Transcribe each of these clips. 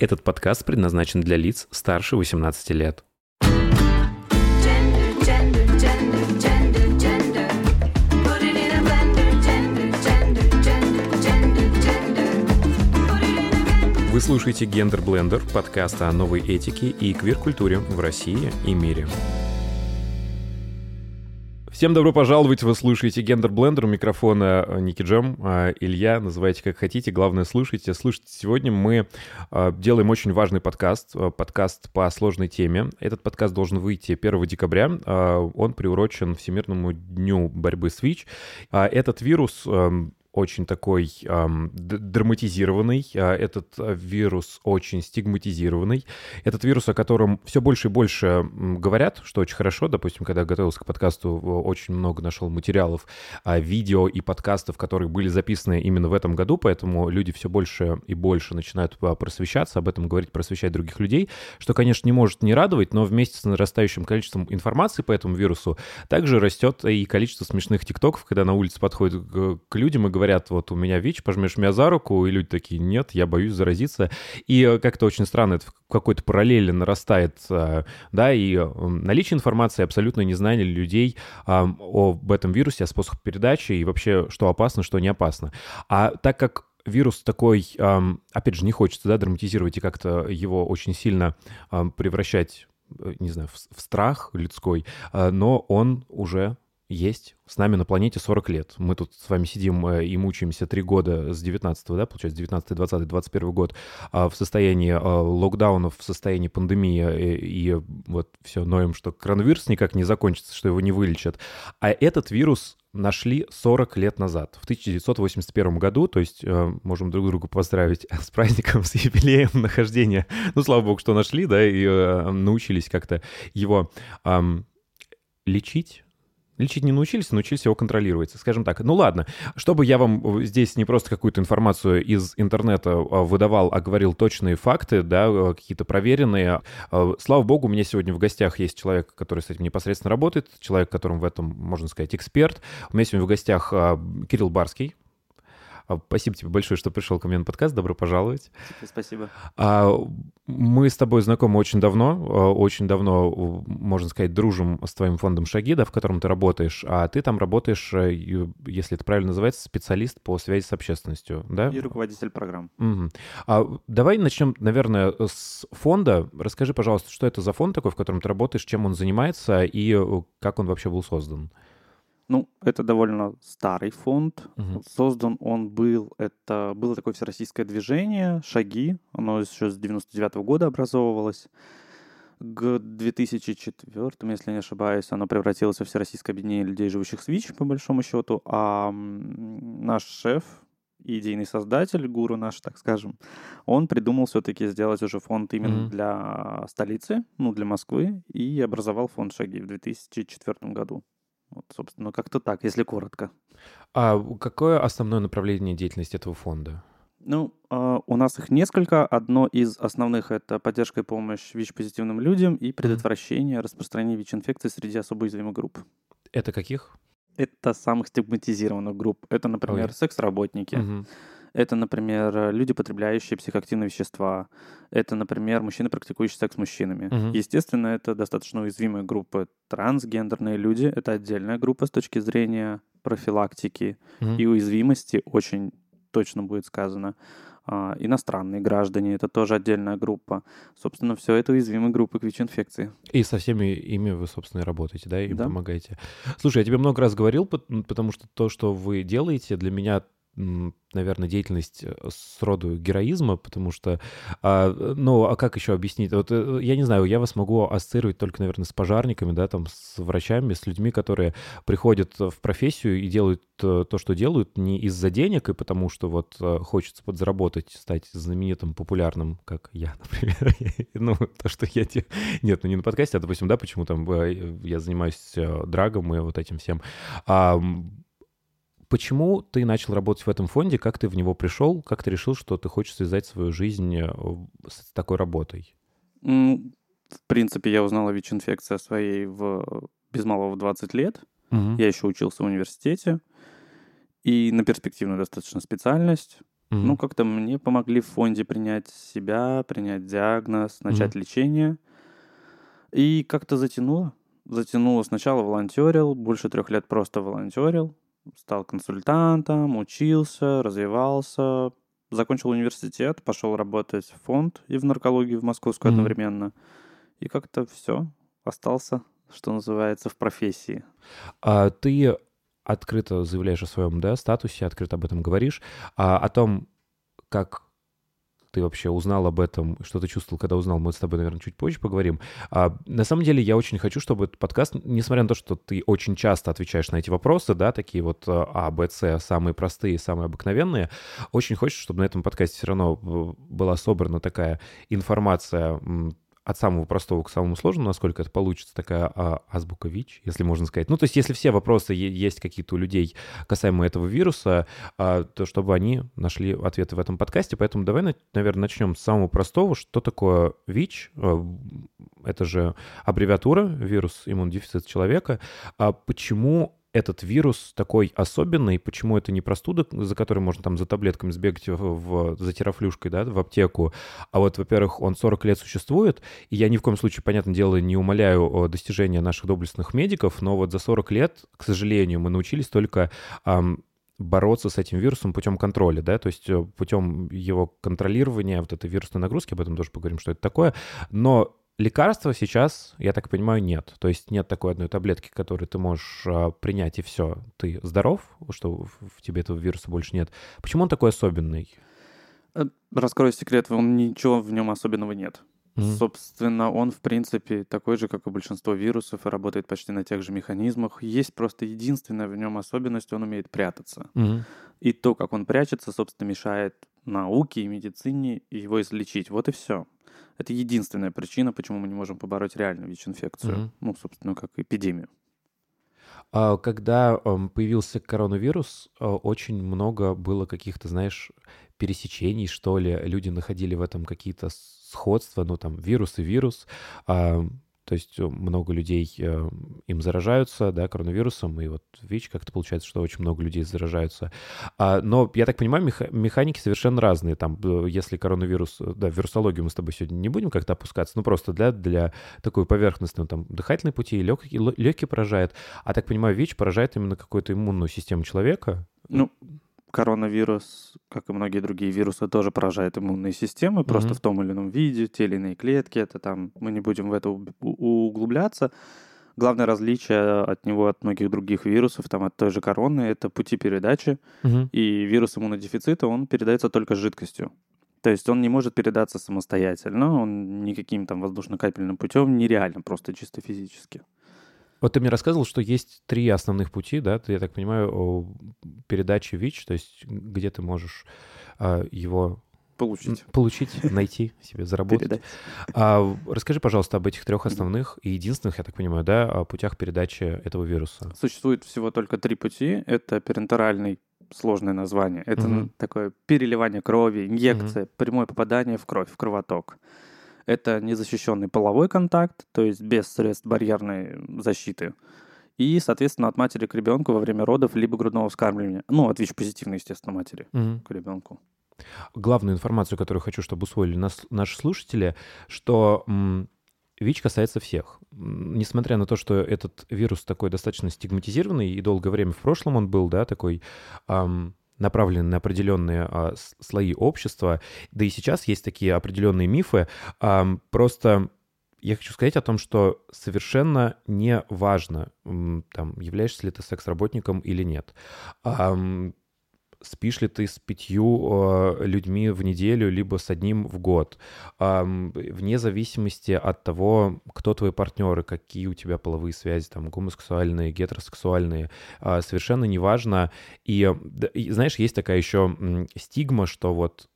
Этот подкаст предназначен для лиц старше 18 лет. Gender, gender, gender. Вы слушаете «Гендер Блендер» — подкаст о новой этике и квир-культуре в России и мире. Всем добро пожаловать, вы слушаете «Гендер Блендер», у микрофона э, Ники Джем, а, Илья, называйте как хотите, главное слушайте. Слушайте, сегодня мы а, делаем очень важный подкаст, а, подкаст по сложной теме. Этот подкаст должен выйти 1 декабря, он приурочен Всемирному дню борьбы с ВИЧ. А, Этот вирус эм, очень такой эм, драматизированный, а, этот э, вирус очень стигматизированный, этот вирус, о котором все больше и больше говорят, что очень хорошо, допустим, когда готовился к подкасту, очень много нашел материалов, а, видео и подкастов, которые были записаны именно в этом году, поэтому люди все больше и больше начинают а, просвещаться, об этом говорить, просвещать других людей, что, конечно, не может не радовать, но вместе с нарастающим количеством информации по этому вирусу также растет и количество смешных тиктоков, когда на улице подходят к людям и говорят, вот у меня ВИЧ, пожмешь меня за руку, и люди такие, нет, я боюсь заразиться. И э, как-то очень странно, это в какой-то параллели нарастает, э, да, и э, наличие информации, абсолютно незнание людей об этом вирусе, о способах передачи и вообще, что опасно, что не опасно. А так как вирус такой, опять же, не хочется, да, драматизировать и как-то его очень сильно превращать, не знаю, в, страх людской, но он уже есть с нами на планете 40 лет. Мы тут с вами сидим э, и мучаемся 3 года с 19 да, получается, 19 20 21 год а, в состоянии а, локдаунов, в состоянии пандемии, э, и вот все ноем, что коронавирус никак не закончится, что его не вылечат. А этот вирус нашли 40 лет назад, в 1981 году, то есть э, можем друг друга поздравить с праздником, с юбилеем нахождения. Ну, слава богу, что нашли, да, и э, научились как-то его ам, лечить. Лечить не научились, а научились его контролировать, скажем так. Ну ладно, чтобы я вам здесь не просто какую-то информацию из интернета а, выдавал, а говорил точные факты, да, а, какие-то проверенные. Слава богу, у меня сегодня в гостях есть человек, который с этим непосредственно работает, человек, которым в этом, можно сказать, эксперт. У меня сегодня в гостях Кирилл Барский. А, Спасибо тебе большое, что пришел ко мне на подкаст. Добро пожаловать. Спасибо. А, Мы с тобой знакомы очень давно, а, очень давно, можно сказать, дружим с твоим фондом «Шаги», да, в котором ты работаешь, а ты там работаешь, э, если это правильно называется, специалист по связи с общественностью, да? И руководитель программ. Мгм. А давай начнем, наверное, с фонда. Расскажи, пожалуйста, что это за фонд такой, в котором ты работаешь, чем он занимается и э, как он вообще был создан? Ну, это довольно старый фонд. Мгм. Создан он был, это было такое всероссийское движение «Шаги». Оно еще с 99 года образовывалось. К 2004, если не ошибаюсь, оно превратилось во Всероссийское объединение людей, живущих с ВИЧ, по большому счету. А наш шеф идейный создатель, гуру наш, так скажем, он придумал все-таки сделать уже фонд именно Мгм. для столицы, ну, для Москвы, и образовал фонд «Шаги» в 2004 году. Вот, собственно, ну, как-то так, если коротко. А какое основное направление деятельности этого фонда? Ну, а, у нас их несколько. Одно из основных — это поддержка и помощь ВИЧ-позитивным людям и предотвращение распространения ВИЧ-инфекции среди особо уязвимых групп. Это каких? Это самых стигматизированных групп. Это, например, Ой. секс-работники. Мгм. Это, например, люди, потребляющие психоактивные вещества. Это, например, мужчины, практикующие секс с мужчинами. Мгм. Естественно, это достаточно уязвимая группа. Трансгендерные люди — это отдельная группа с точки зрения профилактики Мгм. и уязвимости, очень точно будет сказано. А, иностранные граждане — это тоже отдельная группа. Собственно, все это уязвимые группы к ВИЧ-инфекции. И со всеми ими вы, собственно, и работаете, да, и Да. помогаете. Слушай, я тебе много раз говорил, пот- потому что то, что вы делаете, для меня, наверное, деятельность э, с роду героизма, потому что, а, ну, а как еще объяснить? Вот, э, я не знаю, я вас могу ассоциировать только, наверное, с пожарниками, да, там, с врачами, с людьми, которые приходят в профессию и делают э, то, что делают, не из-за денег и потому, что вот хочется подзаработать, стать знаменитым, популярным, как я, например. Ну, то, что я. Нет, ну не на подкасте, а, допустим, да, почему там я занимаюсь драгом и вот этим всем. Почему ты начал работать в этом фонде? Как ты в него пришел? Как ты решил, что ты хочешь связать свою жизнь э, с такой работой? В принципе, я узнал о ВИЧ-инфекции своей в, без малого в 20 лет. Мгм. Я еще учился в университете. И на перспективную достаточно специальность. Мгм. Ну, как-то мне помогли в фонде принять себя, принять диагноз, начать лечение. И как-то затянуло. Затянуло. Сначала волонтерил, больше трех лет просто волонтерил. Стал консультантом, учился, развивался. Закончил университет, пошел работать в фонд и в наркологию в московскую Мгм. одновременно. И как-то все, остался, что называется, в профессии. А ты открыто заявляешь о своем да, статусе, открыто об этом говоришь, а о том, как ты вообще узнал об этом, что ты чувствовал, когда узнал, мы с тобой, наверное, чуть позже поговорим. А, на самом деле, я очень хочу, чтобы этот подкаст, несмотря на то, что ты очень часто отвечаешь на эти вопросы, да, такие вот А, Б, С, самые простые, самые обыкновенные, очень хочется, чтобы на этом подкасте все равно э, была собрана такая информация от самого простого к самому сложному, насколько это получится, такая а, азбука ВИЧ, если можно сказать. Ну, то есть, если все вопросы есть какие-то у людей касаемо этого вируса, а, то чтобы они нашли ответы в этом подкасте. Поэтому давай, на- наверное, начнем с самого простого. Что такое ВИЧ? А, Это же аббревиатура, вирус иммунодефицит человека. А почему этот вирус такой особенный, почему это не простуда, за которой можно там за таблетками сбегать в, за терафлюшкой, да, в аптеку, а вот, во-первых, он 40 лет существует, и я ни в коем случае, понятное дело, не умоляю достижения наших доблестных медиков, но вот за 40 лет, к сожалению, мы научились только ам, бороться с этим вирусом путем контроля, да, то есть э, путем его контролирования вот этой вирусной нагрузки, об этом тоже поговорим, что это такое, но лекарства сейчас, я так понимаю, нет. То есть нет такой одной таблетки, которую ты можешь а, принять, и все, ты здоров, что в, тебе этого вируса больше нет. Почему он такой особенный? Э, Раскрою секрет, он ничего в нем особенного нет. Мгм. Собственно, он, в принципе, такой же, как и большинство вирусов, и работает почти на тех же механизмах. Есть просто единственная в нем особенность, он умеет прятаться. Мгм. И то, как он прячется, собственно, мешает науке и медицине его излечить. Вот и все. Это единственная причина, почему мы не можем побороть реальную ВИЧ-инфекцию. Мгм. Ну, собственно, как эпидемию. А, Когда ам, появился коронавирус, а, очень много было каких-то, знаешь, пересечений, что ли. Люди находили в этом какие-то сходства, ну, там, вирус и вирус. А, То есть э, много людей э, им заражаются, да, коронавирусом, и вот ВИЧ как-то получается, что очень много людей заражаются. А, Но, я так понимаю, меха- механики совершенно разные. Там, э, если коронавирус, э, да, в вирусологию мы с тобой сегодня не будем как-то опускаться, ну, просто для, для такой поверхностной, там, дыхательной пути, легкие, легкие поражает. А так понимаю, ВИЧ поражает именно какую-то иммунную систему человека. Ну, коронавирус, как и многие другие вирусы, тоже поражает иммунные системы, просто Мгм. в том или ином виде, те или иные клетки. Это там, мы не будем в это углубляться. Главное различие от него, от многих других вирусов, там, от той же короны, это пути передачи. И вирус иммунодефицита, он передается только жидкостью. То есть он не может передаться самостоятельно, он никаким там воздушно-капельным путем нереально, просто чисто физически. Вот ты мне рассказывал, что есть три основных пути, да, ты, я так понимаю, передачи ВИЧ, то есть где ты можешь а, его Получить. получить, найти себе, заработать. Передать. А, расскажи, пожалуйста, об этих трех основных и единственных, я так понимаю, да, путях передачи этого вируса. Существует всего только три пути. Это перентеральный, сложное название. Это такое переливание крови, инъекция, прямое попадание в кровь, в кровоток. Это незащищенный половой контакт, то есть без средств барьерной защиты. И, соответственно, от матери к ребенку во время родов либо грудного вскармливания. Ну, от ВИЧ-позитивной, естественно, матери Мгм. к ребенку. главную информацию, которую хочу, чтобы усвоили нас, наши слушатели, что ВИЧ касается всех. Несмотря на то, что этот вирус такой достаточно стигматизированный, и долгое время в прошлом он был, да, такой ам, направлен на определенные а, слои общества, да и сейчас есть такие определенные мифы, ам, просто я хочу сказать о том, что совершенно не важно, там, являешься ли ты секс-работником или нет. Ам, спишь ли ты с пятью э, людьми в неделю, либо с одним в год, вне зависимости от того, кто твои партнеры, какие у тебя половые связи, там, гомосексуальные, гетеросексуальные, а, совершенно неважно. И, и, знаешь, есть такая еще стигма, что вот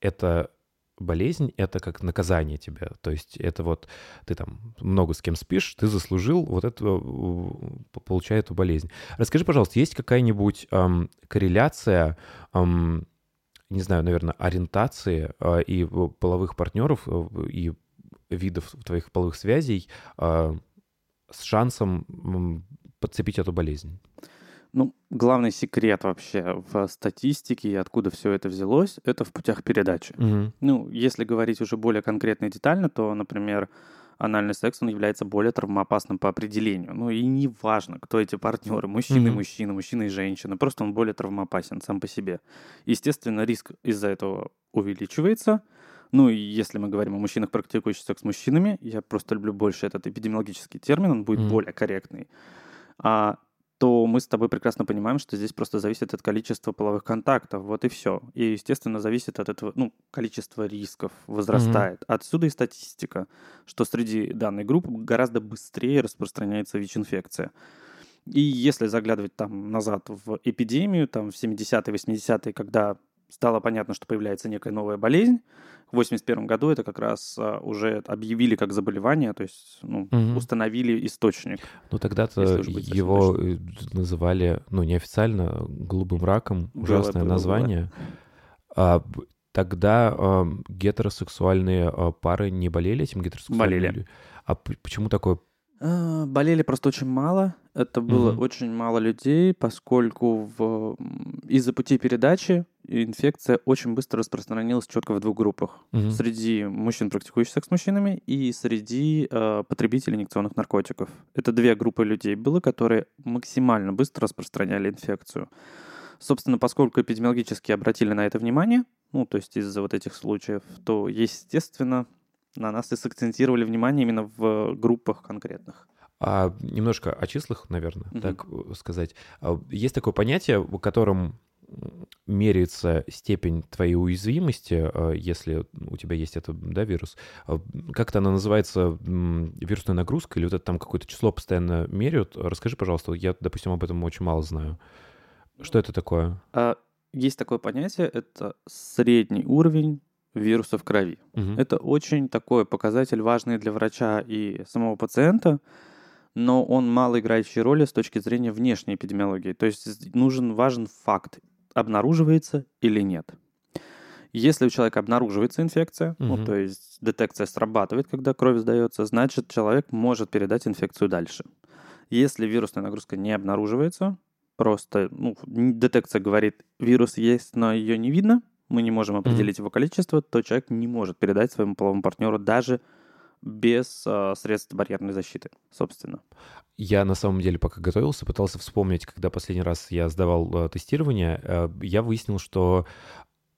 это болезнь — это как наказание тебе. То есть это вот ты там много с кем спишь, ты заслужил вот это, э, получая эту болезнь. Расскажи, пожалуйста, есть какая-нибудь ам, корреляция, ам, не знаю, наверное, ориентации а, и половых партнеров э, и видов твоих половых связей а, с шансом подцепить эту болезнь? Ну, главный секрет вообще в статистике и откуда все это взялось, это в путях передачи. Мгм. Ну, если говорить уже более конкретно и детально, то, например, анальный секс, он является более травмоопасным по определению. Ну и не важно, кто эти партнеры, мужчина и мужчина, мужчина и женщина, просто он более травмоопасен сам по себе. Естественно, риск из-за этого увеличивается. Ну и если мы говорим о мужчинах, практикующих секс с мужчинами, я просто люблю больше этот эпидемиологический термин, он будет Мгм. более корректный. А то мы с тобой прекрасно понимаем, что здесь просто зависит от количества половых контактов, вот и все. И, естественно, зависит от этого, ну, количество рисков возрастает. Отсюда и статистика, что среди данной группы гораздо быстрее распространяется ВИЧ-инфекция. И если заглядывать там назад в эпидемию, там в 70-е, 80-е, когда стало понятно, что появляется некая новая болезнь, в 81 году это как раз а, уже объявили как заболевание, то есть ну, Мгм. установили источник. Ну, тогда-то его э, называли, ну, неофициально, голубым раком. Ужасное было. название. А, тогда ам, гетеросексуальные а, пары не болели этим гетеросексуальным? Болели. люди? А почему такое? А, Болели просто очень мало. Это было Мгм. очень мало людей, поскольку в... из-за путей передачи инфекция очень быстро распространилась четко в двух группах. Мгм. Среди мужчин, практикующих секс с мужчинами, и среди э, потребителей инъекционных наркотиков. Это две группы людей было, которые максимально быстро распространяли инфекцию. Собственно, поскольку эпидемиологически обратили на это внимание, ну, то есть из-за вот этих случаев, то, естественно, на нас и сакцентировали внимание именно в группах конкретных. А немножко о числах, наверное, Мгм. так э, сказать. А, Есть такое понятие, в котором меряется степень твоей уязвимости, э, если у тебя есть этот да, вирус. А, Как-то она называется вирусная нагрузка, или вот это там какое-то число постоянно меряют. Расскажи, пожалуйста, я, допустим, об этом очень мало знаю. Что это такое? А, Есть такое понятие, это средний уровень вируса в крови. Мгм. Это очень такой показатель важный для врача и самого пациента, но он мало играющий роли с точки зрения внешней эпидемиологии. То есть нужен важен факт, обнаруживается или нет. Если у человека обнаруживается инфекция, ну, Мгм. то есть детекция срабатывает, когда кровь сдается, значит, человек может передать инфекцию дальше. Если вирусная нагрузка не обнаруживается, просто ну, детекция говорит, вирус есть, но ее не видно, мы не можем определить его количество, то человек не может передать своему половому партнеру даже без а, средств барьерной защиты, собственно. Я на самом деле, пока готовился, пытался вспомнить, когда последний раз я сдавал э, тестирование, э, я выяснил, что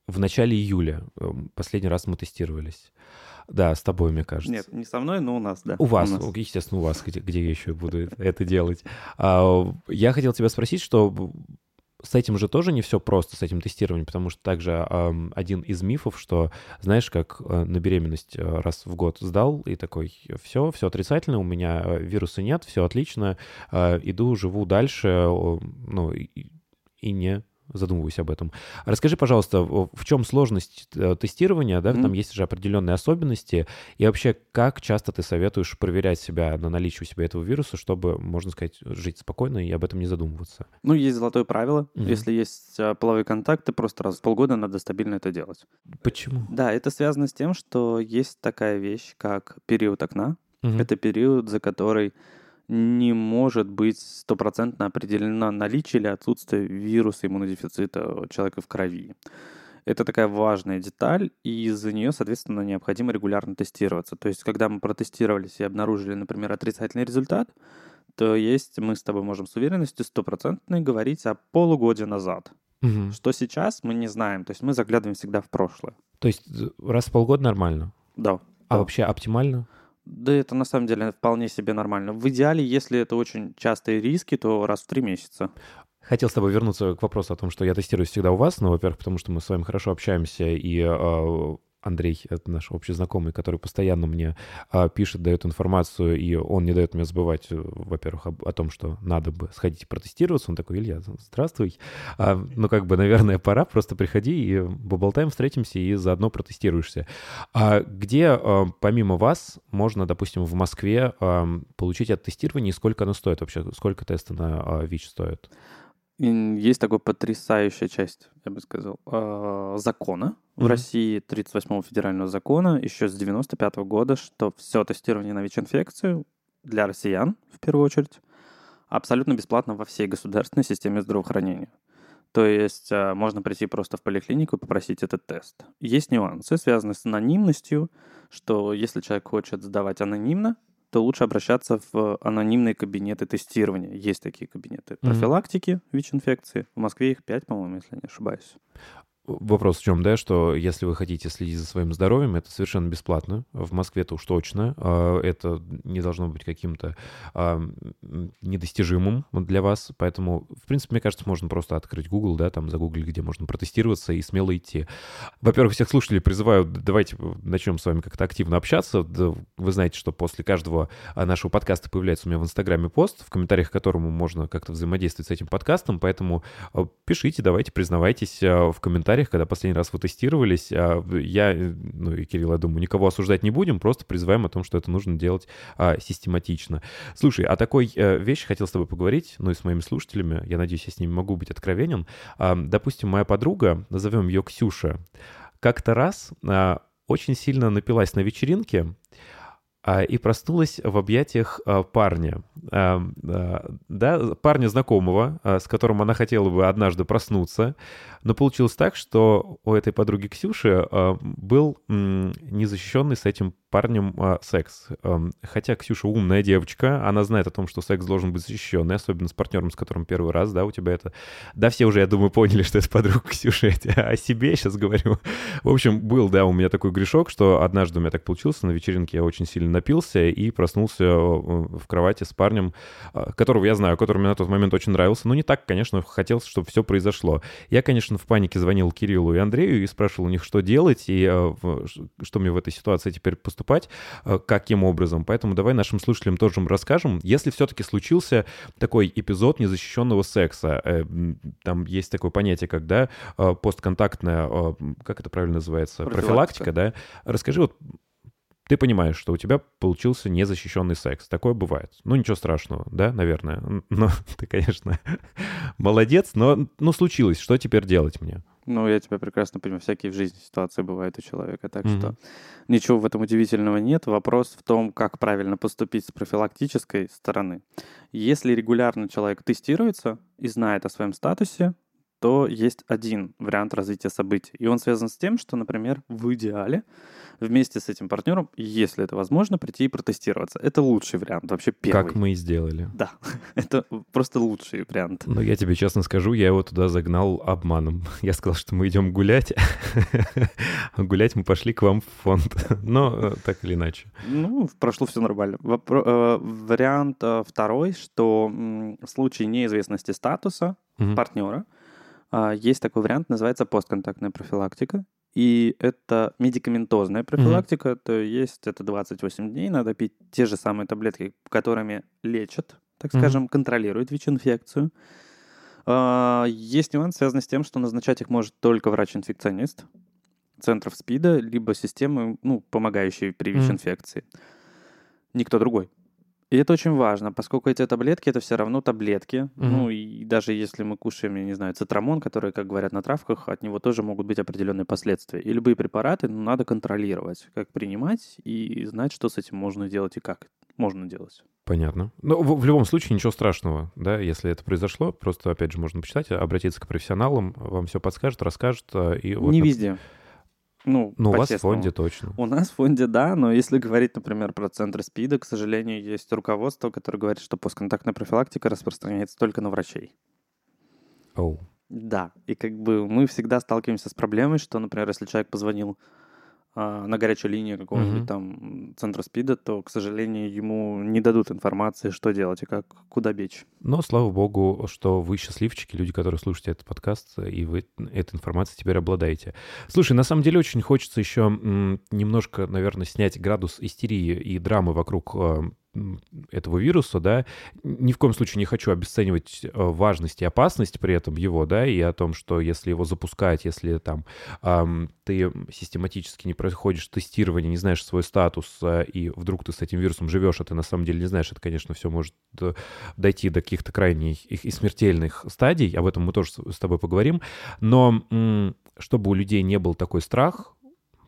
в начале июля э, последний раз мы тестировались. Да, с тобой, мне кажется. Нет, не со мной, но у нас, да. У вас, нас. ну, естественно, у вас, где, где я еще буду это- делать. Я хотел тебя спросить, что с этим же тоже не все просто, с этим тестированием, потому что также ам, один из мифов, что, знаешь, как э, на беременность э, раз в год сдал, и такой, все, все отрицательно, у меня э, вируса нет, все отлично, э, иду, живу дальше, о, ну, и, и не задумываюсь об этом. Расскажи, пожалуйста, в чем сложность э, тестирования, да, Мгм. там есть же определенные особенности, и вообще, как часто ты советуешь проверять себя на наличие у себя этого вируса, чтобы, можно сказать, жить спокойно и об этом не задумываться? Ну, есть золотое правило. Мгм. Если есть а, половые контакты, просто раз в полгода надо стабильно это делать. Почему? Да, это связано с тем, что есть такая вещь, как период окна. Мгм. Это период, за который не может быть стопроцентно определено наличие или отсутствие вируса иммунодефицита человека в крови. Это такая важная деталь, и из-за нее, соответственно, необходимо регулярно тестироваться. То есть, когда мы протестировались и обнаружили, например, отрицательный результат, то есть мы с тобой можем с уверенностью стопроцентной говорить о полугоде назад. Мгм. Что сейчас, мы не знаем. То есть мы заглядываем всегда в прошлое. То есть э, раз в полгода нормально? Да. А Да. вообще оптимально? Да это на самом деле вполне себе нормально. В идеале, если это очень частые риски, то раз в три месяца. Хотел с тобой вернуться к вопросу о том, что я тестируюсь всегда у вас, ну, во-первых, потому что мы с вами хорошо общаемся, и э, Андрей, это наш общий знакомый, который постоянно мне э, пишет, дает информацию, и он не дает мне забывать, э, во-первых, об- о том, что надо бы сходить и протестироваться. Он такой, Илья, здравствуй. А, ну, как бы, наверное, пора, просто приходи и поболтаем, встретимся и заодно протестируешься. А где, э, помимо вас, можно, допустим, в Москве э, получить это тестирование, и сколько оно стоит вообще? Сколько теста на э, ВИЧ стоит? Есть такая потрясающая часть, я бы сказал, э, закона в Мгм. России, 38-го федерального закона, еще с 95 года, что все тестирование на ВИЧ-инфекцию для россиян, в первую очередь, абсолютно бесплатно во всей государственной системе здравоохранения. То есть а, можно прийти просто в поликлинику и попросить этот тест. Есть нюансы, связанные с анонимностью, что если человек хочет сдавать анонимно, то лучше обращаться в анонимные кабинеты тестирования. Есть такие кабинеты профилактики ВИЧ-инфекции. В Москве их пять, по-моему, если не ошибаюсь. Вопрос в чем, да, что если вы хотите следить за своим здоровьем, это совершенно бесплатно. В Москве-то уж точно. А, Это не должно быть каким-то а, недостижимым для вас. Поэтому, в принципе, мне кажется, можно просто открыть Google, да, там загуглить, где можно протестироваться и смело идти. Во-первых, всех слушателей призываю, давайте начнем с вами как-то активно общаться. Вы знаете, что после каждого а, нашего подкаста появляется у меня в Инстаграме пост, в комментариях к которому можно как-то взаимодействовать с этим подкастом, поэтому а, Пишите, давайте, признавайтесь а, в комментариях, когда последний раз вы тестировались. А, Я, э, ну и Кирилл, я думаю, никого осуждать не будем, просто призываем о том, что это нужно делать а, систематично. Слушай, о такой э, вещи хотел с тобой поговорить, ну и с моими слушателями. Я надеюсь, я с ними могу быть откровенен. А, Допустим, моя подруга, назовем ее Ксюша, как-то раз а, очень сильно напилась на вечеринке, а, и проснулась в объятиях а, парня. А, а, Да, парня знакомого, а, с которым она хотела бы однажды проснуться. Но получилось так, что у этой подруги Ксюши а, был незащищенный с этим парнем а, секс. Ам, Хотя Ксюша умная девочка, она знает о том, что секс должен быть защищенный, особенно с партнером, с которым первый раз, да, у тебя это... Да, все уже, я думаю, поняли, что это подруга Ксюши. Я о себе сейчас говорю. В общем, был, да, у меня такой грешок, что однажды у меня так получилось, на вечеринке я очень сильно напился и проснулся э, в кровати с парнем, э, которого я знаю, который мне на тот момент очень нравился. Но не так, конечно, хотелось, чтобы все произошло. Я, конечно, в панике звонил Кириллу и Андрею и спрашивал у них, что делать и э, что мне в этой ситуации теперь поступать, э, каким образом. Поэтому давай нашим слушателям тоже расскажем. Если все-таки случился такой эпизод незащищенного секса, э, там есть такое понятие, когда э, постконтактная, как это правильно называется, Профилактика. профилактика, да? Расскажи, вот ты понимаешь, что у тебя получился незащищенный секс. Такое бывает. Ну, ничего страшного, да, наверное. Но ты, конечно, молодец, но ну, случилось. Что теперь делать мне? Ну, я тебя прекрасно понимаю, всякие в жизни ситуации бывают у человека, так Мгм. что ничего в этом удивительного нет. Вопрос в том, как правильно поступить с профилактической стороны. Если регулярно человек тестируется и знает о своем статусе, то есть один вариант развития событий. И он связан с тем, что, например, в идеале вместе с этим партнером, если это возможно, прийти и протестироваться. Это лучший вариант, вообще первый. Как мы и сделали. Да, это просто лучший вариант. Но я тебе честно скажу, я его туда загнал обманом. Я сказал, что мы идем гулять. Гулять мы пошли к вам в фонд. Но э, так или иначе. Ну, прошло все нормально. Э, вариант э, второй, что в случае неизвестности статуса партнера есть такой вариант, называется постконтактная профилактика. И это медикаментозная профилактика, то есть это 28 дней, надо пить те же самые таблетки, которыми лечат, так Мгм. скажем, контролируют ВИЧ-инфекцию. А, Есть нюанс, связанный с тем, что назначать их может только врач-инфекционист центров СПИДа, либо системы, ну, помогающие при. ВИЧ-инфекции. Никто другой. И это очень важно, поскольку эти таблетки это все равно таблетки. Мгм. Ну и даже если мы кушаем, я не знаю, цитрамон, который, как говорят на травках, от него тоже могут быть определенные последствия. И любые препараты ну, надо контролировать, как принимать и знать, что с этим можно делать и как можно делать. Понятно. Но в, в любом случае ничего страшного, да, если это произошло. Просто, опять же, можно почитать, обратиться к профессионалам, вам все подскажут, расскажут. а, И вот, не везде. Ну, Ну, у вас в фонде точно. У нас в фонде, да, но если говорить, например, про центр СПИДа, к сожалению, есть руководство, которое говорит, что постконтактная профилактика распространяется только на врачей. Оу. Да, и как бы мы всегда сталкиваемся с проблемой, что, например, если человек позвонил на горячую линию какого-нибудь Мгм. там центра СПИДа, то, к сожалению, ему не дадут информации, что делать и как, куда бечь. Но, слава богу, что вы счастливчики, люди, которые слушаете этот подкаст, и вы этой информацией теперь обладаете. Слушай, на самом деле очень хочется еще немножко, наверное, снять градус истерии и драмы вокруг м, этого вируса, да. Ни в коем случае не хочу обесценивать э, важность и опасность при этом его, да, и о том, что если его запускать, если там ам, ты систематически не проходишь тестирование, не знаешь свой статус, э, и вдруг ты с этим вирусом живешь, а ты на самом деле не знаешь, это, конечно, все может э, дойти до каких-то крайних и смертельных стадий, об этом мы тоже с тобой поговорим, но чтобы у людей не был такой страх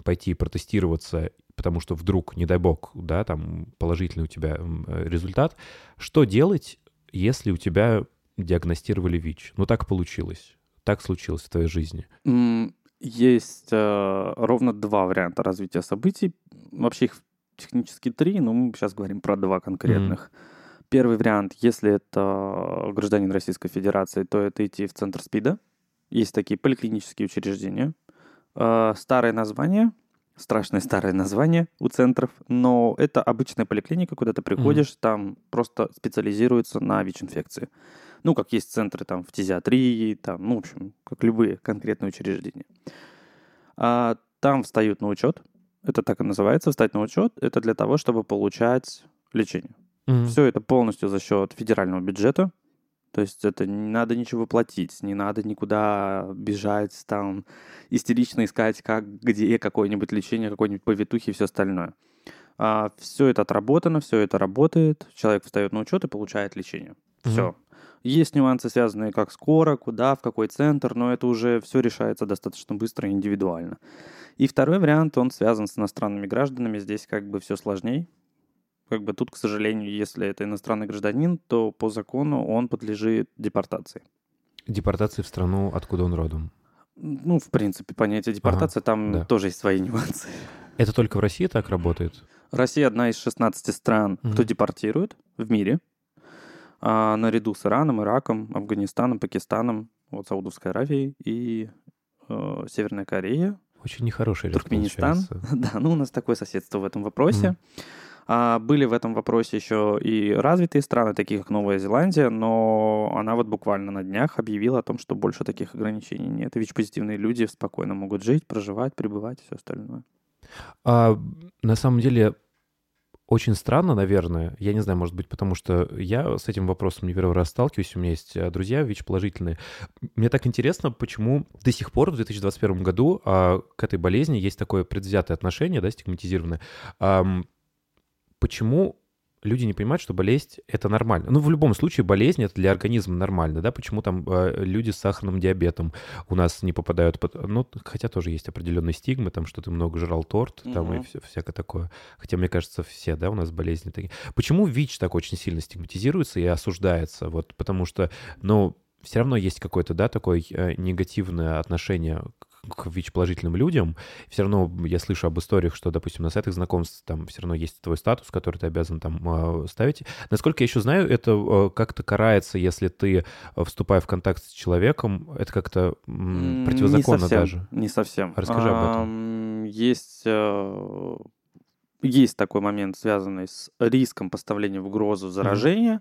пойти протестироваться, потому что вдруг, не дай бог, да, там положительный у тебя э, результат, что делать, если у тебя диагностировали ВИЧ, ну так получилось, так случилось в твоей жизни. Есть э, ровно два варианта развития событий. Вообще их технически три, но мы сейчас говорим про два конкретных. Первый вариант, если это гражданин Российской Федерации, то это идти в центр СПИДа. Есть такие поликлинические учреждения. Э, Старое название, страшное старое название у центров, но это обычная поликлиника, куда ты приходишь, там просто специализируются на ВИЧ-инфекции. Ну, как есть центры там в фтизиатрии, там, ну, в общем, как любые конкретные учреждения. А, там встают на учет. Это так и называется, встать на учет. Это для того, чтобы получать лечение. Мгм. Все это полностью за счет федерального бюджета. То есть это не надо ничего платить, не надо никуда бежать, там, истерично искать, как, где какое-нибудь лечение, какой-нибудь повитухи и все остальное. все это отработано, все это работает. Человек встает на учет и получает лечение. Все. Мгм. Есть нюансы, связанные как скоро, куда, в какой центр, но это уже все решается достаточно быстро и индивидуально. И второй вариант, он связан с иностранными гражданами. Здесь как бы все сложнее. Как бы тут, к сожалению, если это иностранный гражданин, то по закону он подлежит депортации. Депортации в страну, откуда он родом. Ну, в принципе, понятие депортации, там да. тоже есть свои нюансы. Это только в России так работает? Россия одна из 16 стран, кто Мгм. депортирует в мире. А, наряду с Ираном, Ираком, Афганистаном, Пакистаном, вот Саудовской Аравией и э, Северная Корея, Очень нехороший ряд Туркменистан. получается. Да, ну у нас такое соседство в этом вопросе. Мгм. А, были в этом вопросе еще и развитые страны, такие как Новая Зеландия, но она вот буквально на днях объявила о том, что больше таких ограничений нет. ВИЧ-позитивные люди спокойно могут жить, проживать, пребывать и все остальное. А, на самом деле, очень странно, наверное. Я не знаю, может быть, потому что я с этим вопросом не первый раз сталкиваюсь. У меня есть э, друзья ВИЧ-положительные. Мне так интересно, почему до сих пор, в 2021 году, а, к этой болезни есть такое предвзятое отношение, да, стигматизированное. Почему люди не понимают, что болезнь — это нормально? Ну, в любом случае, болезнь — это для организма нормально, да? Почему там э, люди с сахарным диабетом у нас не попадают под... Ну, хотя тоже есть определенные стигмы, там, что ты много жрал торт, там, и все, всякое такое. Хотя, мне кажется, все, да, у нас болезни такие. Почему ВИЧ так очень сильно стигматизируется и осуждается? Вот потому что, ну, все равно есть какое-то, да, такое э, негативное отношение к ВИЧ-положительным людям. Все равно я слышу об историях, что, допустим, на сайтах знакомств там все равно есть твой статус, который ты обязан там э, ставить. Насколько я еще знаю, это э, как-то карается, если ты, э, вступая в контакт с человеком, это как-то противозаконно не совсем, даже. Не совсем. Расскажи об этом. Есть, есть такой момент, связанный с риском поставления в угрозу заражения,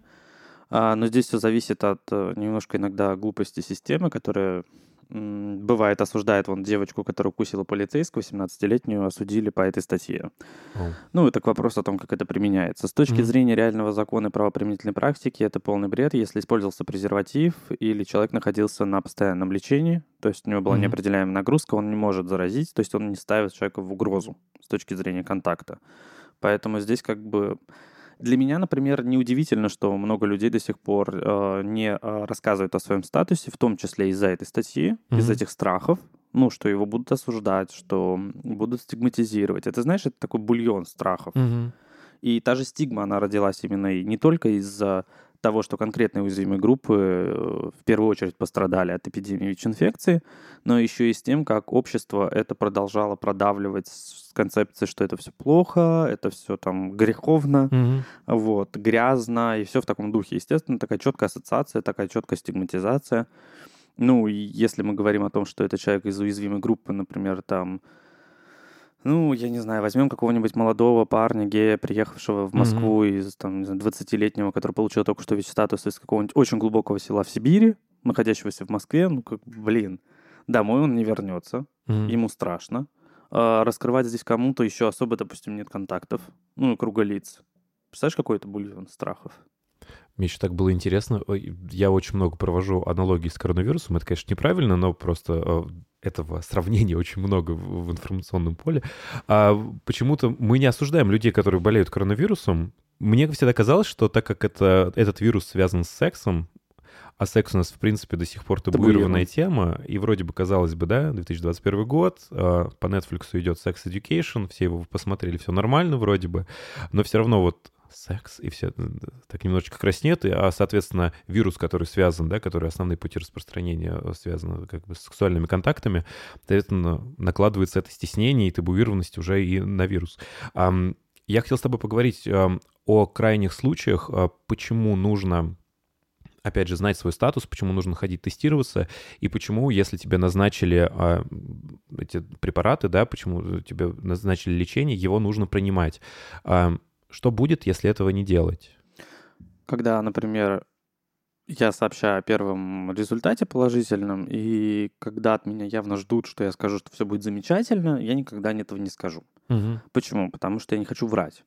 а, но здесь все зависит от э, немножко иногда глупости системы, которая бывает осуждает вон девочку, которая укусила полицейского, 18-летнюю, осудили по этой статье. О. Ну, это к вопросу о том, как это применяется. С точки Мгм. зрения реального закона и правоприменительной практики, это полный бред, если использовался презерватив или человек находился на постоянном лечении, то есть у него была Мгм. неопределяемая нагрузка, он не может заразить, то есть он не ставит человека в угрозу с точки зрения контакта. Поэтому здесь как бы... Для меня, например, неудивительно, что много людей до сих пор э, не э, рассказывают о своем статусе, в том числе из-за этой статьи, из Мгм. этих страхов, ну, что его будут осуждать, что будут стигматизировать. Это, знаешь, это такой бульон страхов. Мгм. И та же стигма, она родилась именно и не только из-за того, что конкретные уязвимые группы э, в первую очередь пострадали от эпидемии ВИЧ-инфекции, но еще и с тем, как общество это продолжало продавливать с концепцией, что это все плохо, это все там греховно, Мгм. вот, грязно, и все в таком духе. Естественно, такая четкая ассоциация, такая четкая стигматизация. Ну, если мы говорим о том, что это человек из уязвимой группы, например, там, ну, я не знаю, возьмем какого-нибудь молодого парня, гея, приехавшего в. Москву из, там, не знаю, 20-летнего, который получил только что ВИЧ-статус из какого-нибудь очень глубокого села в Сибири, находящегося в Москве, ну, как, блин, домой он не вернется, Мгм. ему страшно. А, раскрывать здесь кому-то еще особо, допустим, нет контактов, ну, и круга лиц. Представляешь, какой это бульон страхов? Мне еще так было интересно. Я очень много провожу аналогий с коронавирусом. Это, конечно, неправильно, но просто э, этого сравнения очень много в информационном поле. А почему-то мы не осуждаем людей, которые болеют коронавирусом. Мне всегда казалось, что так как это, этот вирус связан с сексом, а секс у нас, в принципе, до сих пор табуированная Табуирован. тема, и вроде бы, казалось бы, да, 2021 год, а, по Netflix идет Sex Education, все его посмотрели, все нормально вроде бы, но все равно вот секс, и все так немножечко краснеют, и, а, соответственно, вирус, который связан, да, который основные пути распространения э, связаны как бы с сексуальными контактами, соответственно, накладывается это стеснение и табуированность уже и на вирус. Я хотел с тобой поговорить о крайних случаях, а, почему нужно опять же, знать свой статус, почему нужно ходить тестироваться, и почему, если тебе назначили а, эти препараты, да, почему тебе назначили лечение, его нужно принимать. А, что будет, если этого не делать? Когда, например, я сообщаю о первом результате положительном, и когда от меня явно ждут, что я скажу, что все будет замечательно, я никогда этого не скажу. Мгм. Почему? Потому что я не хочу врать.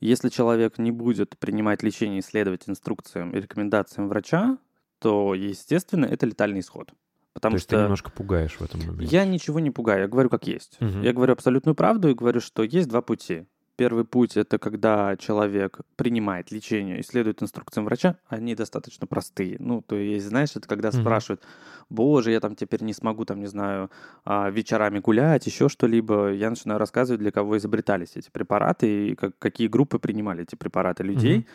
Если человек не будет принимать лечение и следовать инструкциям и рекомендациям врача, то, естественно, это летальный исход. Потому То есть что ты немножко пугаешь в этом моменте. я ничего не пугаю, я говорю как есть. Мгм. Я говорю абсолютную правду и говорю, что есть два пути. Первый путь это когда человек принимает лечение и следует инструкциям врача, они достаточно простые. Ну, то есть, знаешь, это когда Мгм. спрашивают, боже, я там теперь не смогу, там, не знаю, а, вечерами гулять, еще что-либо. Я начинаю рассказывать, для кого изобретались эти препараты и как- какие группы принимали эти препараты людей.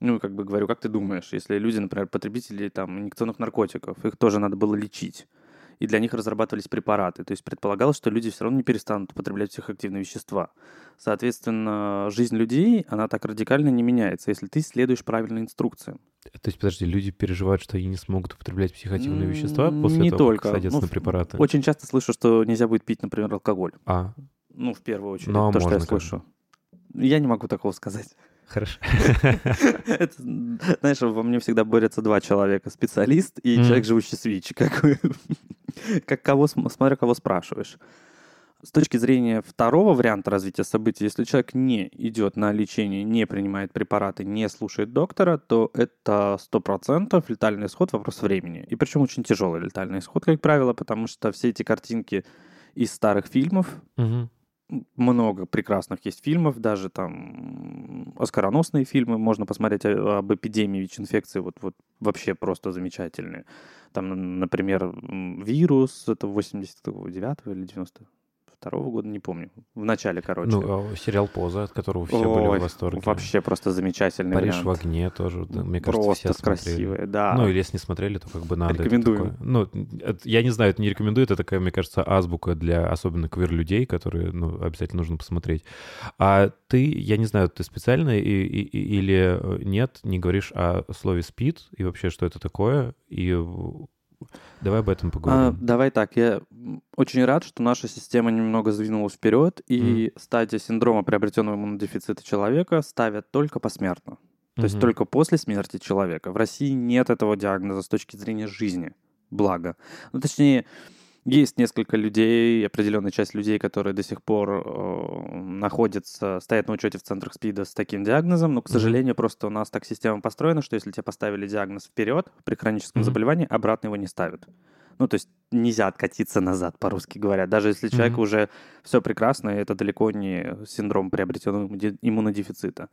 Ну, как бы говорю, как ты думаешь, если люди, например, потребители там инъекционных наркотиков, их тоже надо было лечить, и для них разрабатывались препараты. То есть предполагалось, что люди все равно не перестанут употреблять психоактивные вещества. Соответственно, жизнь людей, она так радикально не меняется, если ты следуешь правильным инструкциям. То есть, подожди, люди переживают, что они не смогут употреблять психотивные М, вещества после не того, только. как садятся Ну, на препараты? Очень часто слышу, что нельзя будет пить, например, алкоголь. А, Ну, в первую очередь, Ну, а то, что я можно как слышу. Я не могу такого сказать. Хорошо. Это, знаешь, во мне всегда борются два человека. Специалист и Мгм. человек, живущий с ВИЧ. Как, как кого, см- смотря кого спрашиваешь. С точки зрения второго варианта развития событий, если человек не идет на лечение, не принимает препараты, не слушает доктора, то это 100% летальный исход, вопрос времени. И причем очень тяжелый летальный исход, как правило, потому что все эти картинки из старых фильмов, Мгм. Много прекрасных есть фильмов, даже там оскароносные фильмы, можно посмотреть о- об эпидемии ВИЧ-инфекции, вот, вот вообще просто замечательные. Там, например, вирус, это 89 или 92 года, не помню, в начале, короче. Ну, а сериал «Поза», от которого все были Ой, в восторге. Вообще просто замечательный «Париж в вариант. огне» тоже, да, мне кажется, Просто все смотрели. красивые, да. Ну, или если не смотрели, то как бы надо. такое. Ну, я не знаю, это не рекомендую, это такая, мне кажется, азбука для особенно квир-людей, которые, ну, обязательно нужно посмотреть. А ты, я не знаю, ты специально и, и- или э, нет, не говоришь о слове «спид» и вообще, что это такое, и давай об этом А, поговорим. давай так, я очень рад, что наша система немного сдвинулась вперед, и стадия синдрома приобретенного иммунодефицита человека ставят только посмертно. То есть Мгм. только после смерти человека. В России нет этого диагноза с точки зрения жизни. Благо. Ну, точнее, есть несколько людей, определенная часть людей, которые до сих пор э, находятся, стоят на учете в центрах СПИДа с таким диагнозом, но, к сожалению, просто у нас так система построена, что если тебе поставили диагноз вперед при хроническом Мгм. заболевании, обратно его не ставят. Ну, то есть нельзя откатиться назад, по-русски говоря. Даже если человек Мгм. уже все прекрасно, это далеко не синдром приобретенного иммунодефицита.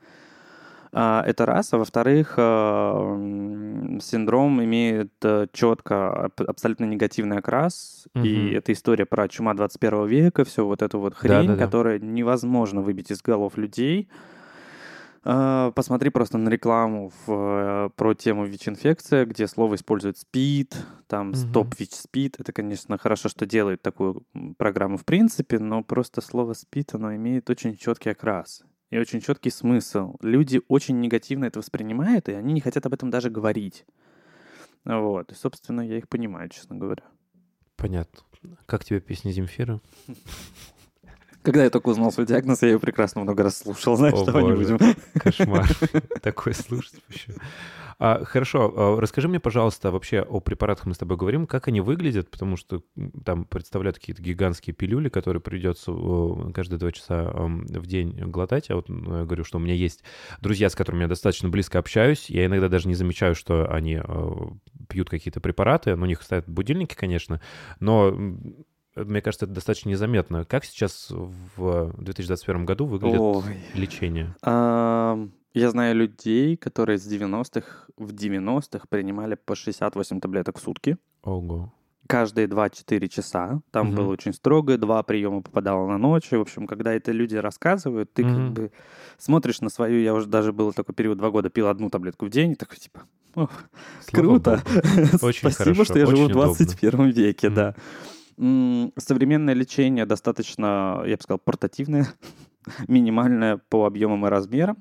А, Это раз. А во-вторых, а, м, синдром имеет четко абсолютно негативный окрас. И Мгм. это история про чума 21 века, все вот эту вот хрень, Да-да-да. которая невозможно выбить из голов людей. А, Посмотри просто на рекламу в, э, про тему ВИЧ-инфекция, где слово использует СПИД, там стоп ВИЧ-СПИД. Это, конечно, хорошо, что делают такую программу в принципе, но просто слово СПИД, оно имеет очень четкий окрас и очень четкий смысл. Люди очень негативно это воспринимают, и они не хотят об этом даже говорить. Вот. И, собственно, я их понимаю, честно говоря. Понятно. Как тебе песня Земфира? Когда я только узнал свой диагноз, я ее прекрасно много раз слушал. Знаешь, О, давай не будем. Кошмар. Такое слушать вообще. А, хорошо, а, расскажи мне, пожалуйста, вообще о препаратах мы с тобой говорим, как они выглядят, потому что там представляют какие-то гигантские пилюли, которые придется каждые два часа в день глотать. А вот ну, я говорю, что у меня есть друзья, с которыми я достаточно близко общаюсь. Я иногда даже не замечаю, что они пьют какие-то препараты. Ну, у них стоят будильники, конечно, но мне кажется, это достаточно незаметно. Как сейчас в 2021 году выглядит Ой. лечение? Ам, Я знаю людей, которые с 90-х в 90-х принимали по 68 таблеток в сутки. Ого. каждые 2-4 часа. Там Мгм. было очень строго, два приема попадало на ночь. И, в общем, когда это люди рассказывают, ты Мгм. как бы смотришь на свою... Я уже даже был такой период, два года пил одну таблетку в день, и такой типа, «Ох, Слава круто. Очень Спасибо, хорошо, что я живу очень в 21 веке, Мгм. да. Современное лечение достаточно, я бы сказал, портативное, минимальное по объемам и размерам.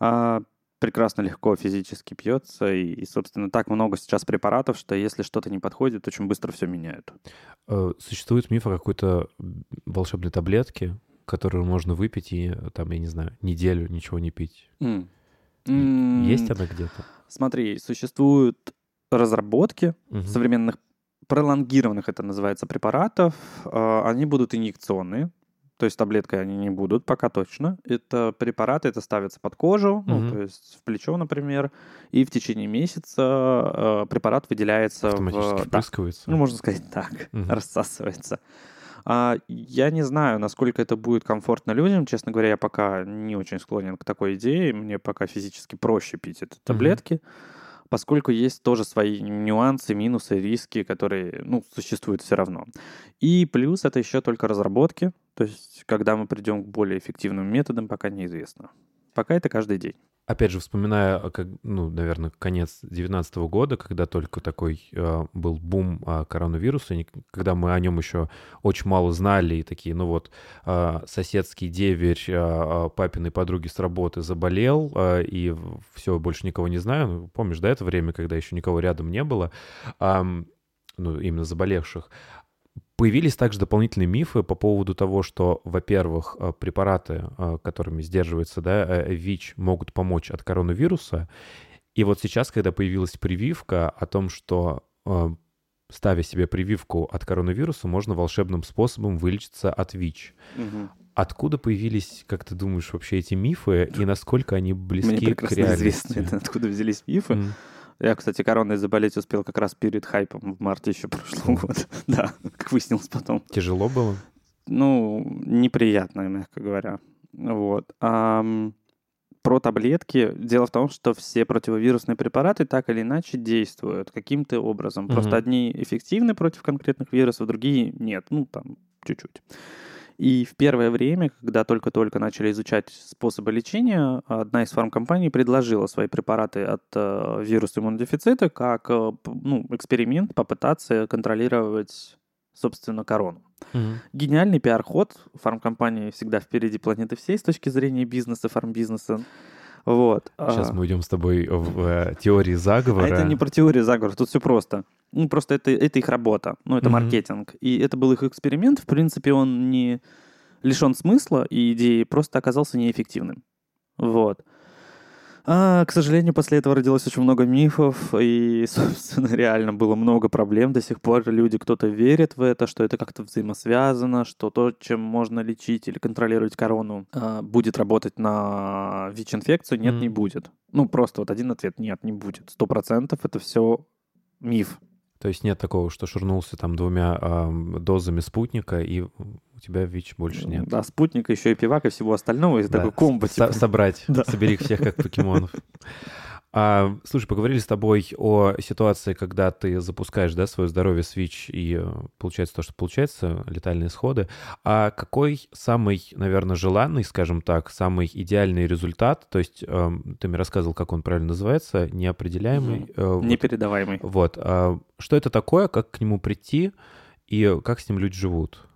А, Прекрасно легко физически пьется. И, и, собственно, так много сейчас препаратов, что если что-то не подходит, очень быстро все меняют. Э, Существует миф о какой-то волшебной таблетке, которую можно выпить и, э, там, я не знаю, неделю ничего не пить. И- М, Есть она где-то? Смотри, существуют разработки Мгм. современных пролонгированных, это называется, препаратов. А, Они будут инъекционные, то есть таблеткой они не будут, пока точно. Это препараты, это ставится под кожу, ну, Мгм. то есть в плечо, например, и в течение месяца э, препарат выделяется Автоматически в... Да, впрыскивается? ну, можно сказать так, Мгм. рассасывается. А, я не знаю, насколько это будет комфортно людям. Честно говоря, я пока не очень склонен к такой идее. Мне пока физически проще пить эти таблетки, поскольку есть тоже свои нюансы, минусы, риски, которые, ну, существуют все равно. И плюс это еще только разработки. То есть, когда мы придем к более эффективным методам, пока неизвестно. Пока это каждый день. Опять же, вспоминая, а, как, ну, наверное, конец 2019 года, когда только такой э, был бум а, коронавируса, и когда мы о нем еще очень мало знали, и такие, ну вот, а, соседский деверь а, папиной подруги с работы заболел, а, и все, больше никого не знаю. Ну, помнишь, да, это время, когда еще никого рядом не было, ам, ну, именно заболевших. Появились также дополнительные мифы по поводу того, что, во-первых, э, препараты, э, которыми сдерживается да, э, ВИЧ, могут помочь от коронавируса. И вот сейчас, когда появилась прививка о том, что ставя себе прививку от коронавируса, можно волшебным способом вылечиться от ВИЧ. Откуда появились, как ты думаешь, вообще эти мифы и насколько они близки Мне к прекрасно реальности? известно, это откуда взялись мифы. М. Я, кстати, короной заболеть успел как раз перед хайпом в марте еще прошлого года. Да, как выяснилось потом. Тяжело было? Ну, неприятно, мягко говоря. Вот. Ам, про таблетки. Дело в том, что все противовирусные препараты так или иначе действуют каким-то образом. Мгм. Просто одни эффективны против конкретных вирусов, другие нет. Ну, там, чуть-чуть. И в первое время, когда только-только начали изучать способы лечения, одна из фармкомпаний предложила свои препараты от э, вируса иммунодефицита как э, ну, эксперимент попытаться контролировать, собственно, корону. Мгм. Гениальный пиар-ход. Фармкомпании всегда впереди планеты всей с точки зрения бизнеса, фармбизнеса. Вот. Сейчас А, мы уйдем с тобой в э, теории а заговора. это не про теорию заговора, тут все просто. Ну, просто это, это их работа, ну, это Мгм. маркетинг. И это был их эксперимент. В принципе, он не лишен смысла и идеи, просто оказался неэффективным. Вот. А, к сожалению, после этого родилось очень много мифов, и, собственно, реально было много проблем. До сих пор люди, кто-то верит в это, что это как-то взаимосвязано, что то, чем можно лечить или контролировать корону, а, будет работать на ВИЧ-инфекцию. Нет, Мгм. не будет. Ну, просто вот один ответ — нет, не будет. Сто процентов это все миф. То есть нет такого, что шурнулся там двумя ам, дозами спутника, и у тебя ВИЧ больше нет. Да, спутника, еще и пивак, и всего остального, и Да, такой комбо. типа. собрать, Да. собери всех как покемонов. А, слушай, поговорили с тобой о ситуации, когда ты запускаешь да, свое здоровье ВИЧ, и э, получается то, что получается, летальные исходы. А какой самый, наверное, желанный, скажем так, самый идеальный результат? То есть эм, ты мне рассказывал, как он правильно называется, неопределяемый. э, вот. Непередаваемый. Вот. а что это такое, как к нему прийти и как с ним люди живут?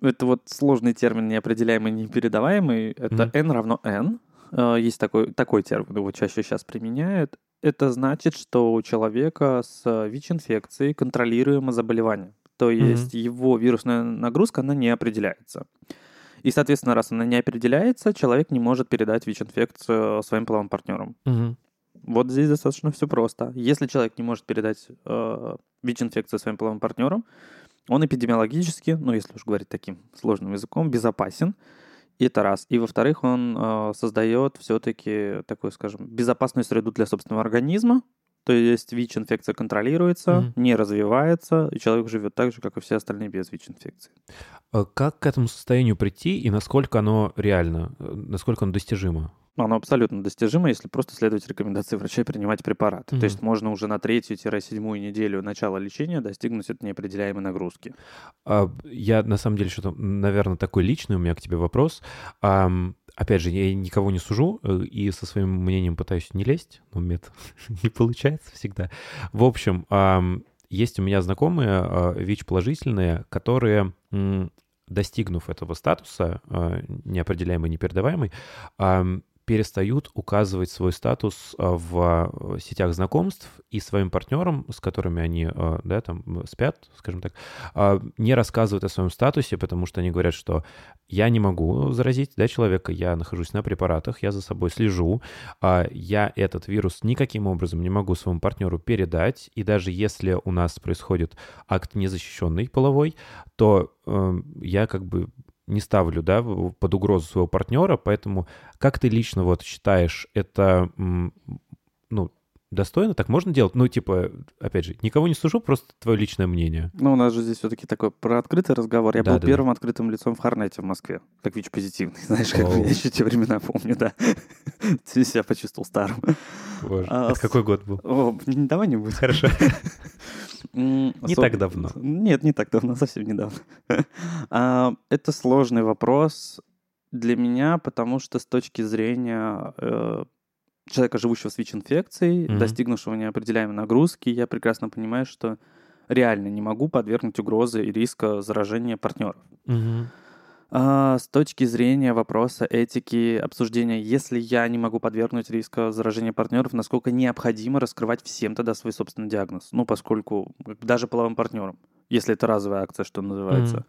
Это вот сложный термин, неопределяемый, непередаваемый. Это Мгм. n равно n. Э, Есть такой, такой термин, его чаще сейчас применяют. Это значит, что у человека с ВИЧ-инфекцией контролируемо заболевание. То есть его вирусная нагрузка, она не определяется. И, соответственно, раз она не определяется, человек не может передать ВИЧ-инфекцию своим половым партнерам. Вот здесь достаточно все просто. Если человек не может передать э, ВИЧ-инфекцию своим половым партнерам, он эпидемиологически, ну, если уж говорить таким сложным языком, безопасен. Это раз. И во-вторых, он э, создает все-таки такую, скажем, безопасную среду для собственного организма. То есть ВИЧ-инфекция контролируется, Мгм. не развивается, и человек живет так же, как и все остальные без ВИЧ-инфекции. А Как к этому состоянию прийти и насколько оно реально, э, насколько оно достижимо? Оно абсолютно достижимо, если просто следовать рекомендации врача и принимать препараты. Мгм. То есть можно уже на третью-седьмую неделю начала лечения достигнуть этой неопределяемой нагрузки. А, Я на самом деле что-то, наверное, такой личный у меня к тебе вопрос. Ам, Опять же, я никого не сужу э, и со своим мнением пытаюсь не лезть, но мне это не получается всегда. В общем, ам, есть у меня знакомые а, ВИЧ-положительные, которые, достигнув этого статуса, а, неопределяемый, непередаваемый, перестают указывать свой статус а, в а, сетях знакомств и своим партнерам, с которыми они, а, да, там спят, скажем так, не рассказывают о своем статусе, потому что они говорят, что я не могу заразить да, человека, я нахожусь на препаратах, я за собой слежу, а, я этот вирус никаким образом не могу своему партнеру передать, и даже если у нас происходит акт незащищенный половой, то э, я как бы не ставлю, да, под угрозу своего партнера, поэтому как ты лично вот считаешь, это, ну, достойно, так можно делать? Ну, типа, опять же, никого не сужу, просто твое личное мнение. Ну, у нас же здесь все-таки такой про открытый разговор. Я Да, был да, да. первым открытым лицом в Харнете в Москве, как ВИЧ-позитивный. Знаешь, как я еще те времена помню, да. Ты себя почувствовал старым. Боже, А, это какой год был? О, давай не будем. Хорошо. Не так давно. Нет, не так давно, совсем недавно. А, Это сложный вопрос для меня, потому что с точки зрения э, человека, живущего с ВИЧ-инфекцией, достигнувшего неопределяемой нагрузки, я прекрасно понимаю, что реально не могу подвергнуть угрозы и риска заражения партнеров. Мгм. А, с точки зрения вопроса этики обсуждения, если я не могу подвергнуть риска заражения партнеров, насколько необходимо раскрывать всем тогда свой собственный диагноз? Ну, поскольку даже половым партнерам, если это разовая акция, что называется. Мгм.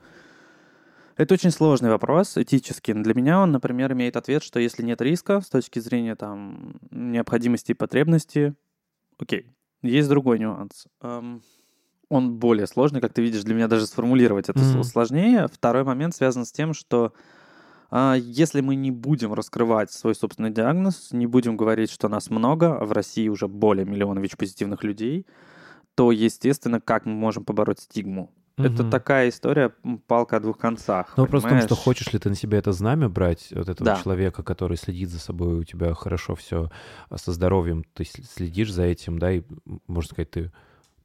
Это очень сложный вопрос, этический. Для меня он, например, имеет ответ, что если нет риска с точки зрения там необходимости и потребности, окей. Есть другой нюанс. Эм, он более сложный, как ты видишь, для меня даже сформулировать это Мгм. сложнее. Второй момент связан с тем, что а, если мы не будем раскрывать свой собственный диагноз, не будем говорить, что нас много, а в России уже более миллиона ВИЧ-позитивных людей, то, естественно, как мы можем побороть стигму? Это Мгм. такая история, палка о двух концах. Ну, вопрос в том, что хочешь ли ты на себя это знамя брать, вот этого Да. человека, который следит за собой, у тебя хорошо все со здоровьем, ты следишь за этим, да, и, можно сказать, ты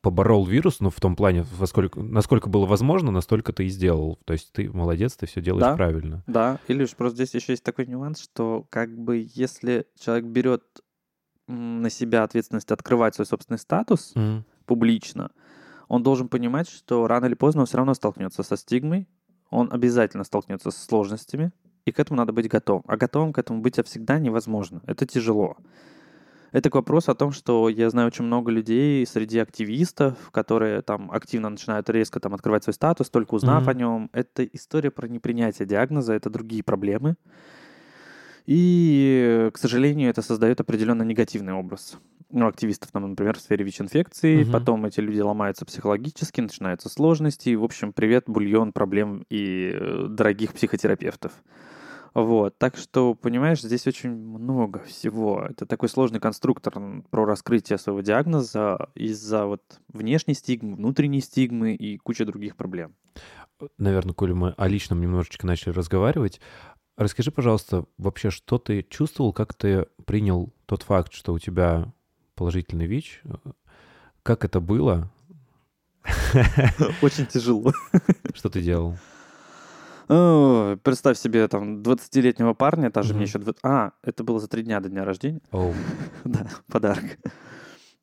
поборол вирус, ну, в том плане, во сколько, насколько было возможно, настолько ты и сделал. То есть ты молодец, ты все делаешь Да. правильно. Да, или же просто здесь еще есть такой нюанс, что как бы если человек берет на себя ответственность открывать свой собственный статус Мгм. публично, он должен понимать, что рано или поздно он все равно столкнется со стигмой, он обязательно столкнется с сложностями, и к этому надо быть готовым. А готовым к этому быть всегда невозможно. Это тяжело. Это к вопросу о том, что я знаю очень много людей среди активистов, которые там активно начинают резко там открывать свой статус, только узнав Мгм. о нем. Это история про непринятие диагноза, это другие проблемы. И, к сожалению, это создает определенно негативный образ. Ну, активистов, там, например, в сфере ВИЧ-инфекции. Мгм. Потом эти люди ломаются психологически, начинаются сложности. И, в общем, привет, бульон проблем и э, дорогих психотерапевтов. Вот, так что, понимаешь, здесь очень много всего. Это такой сложный конструктор про раскрытие своего диагноза из-за вот внешней стигмы, внутренней стигмы и куча других проблем. Наверное, коли мы о личном немножечко начали разговаривать, расскажи, пожалуйста, вообще, что ты чувствовал, как ты принял тот факт, что у тебя положительный ВИЧ? Как это было? Очень тяжело. Что ты делал? О, Представь себе там 20-летнего парня, даже мне Мгм. еще... А, это было за три дня до дня рождения. Оу. Да, подарок.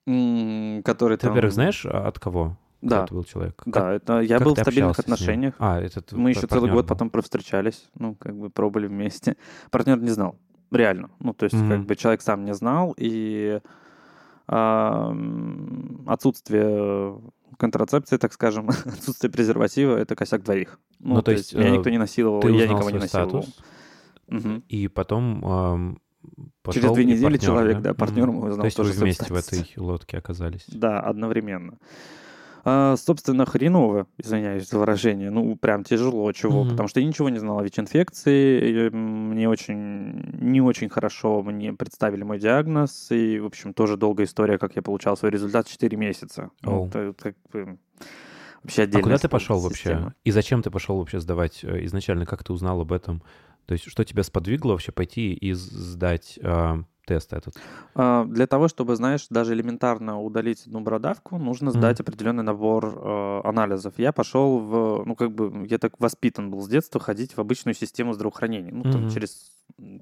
Который Ты, там... во-первых, знаешь, а, от кого? Да, это был человек? Как- да, это я как был в стабильных отношениях. А, этот Мы еще целый год был. потом провстречались, ну, как бы пробовали вместе. Партнер не знал, реально. Ну, то есть, как Мгм. бы человек сам не знал, и м, отсутствие контрацепции, так скажем, отсутствие презерватива — это косяк двоих. Ну, Ну, то, есть, меня э, никто не насиловал, я узнал никого не насиловал. статус, Мгм. и потом ам, Через пошел две недели партнер, человек, да, Мгм. партнер мой узнал То есть тоже вы вместе в этой лодке оказались. Да, одновременно. А, собственно, хреново, извиняюсь за выражение. Ну, прям тяжело, чего? Мгм. Потому что я ничего не знал о ВИЧ-инфекции. Мне очень, не очень хорошо мне представили мой диагноз. И, в общем, тоже долгая история, как я получал свой результат 4 месяца. Ну, это как бы вообще А отдельная куда ты пошел вообще? система. И зачем ты пошел вообще сдавать э, изначально? Как ты узнал об этом? То есть что тебя сподвигло вообще пойти и сдать а, тест этот? А, Для того, чтобы, знаешь, даже элементарно удалить одну бородавку, нужно сдать определенный набор э, анализов. Я пошел в, ну, как бы, я так воспитан был с детства ходить в обычную систему здравоохранения. Ну, там, Мгм. через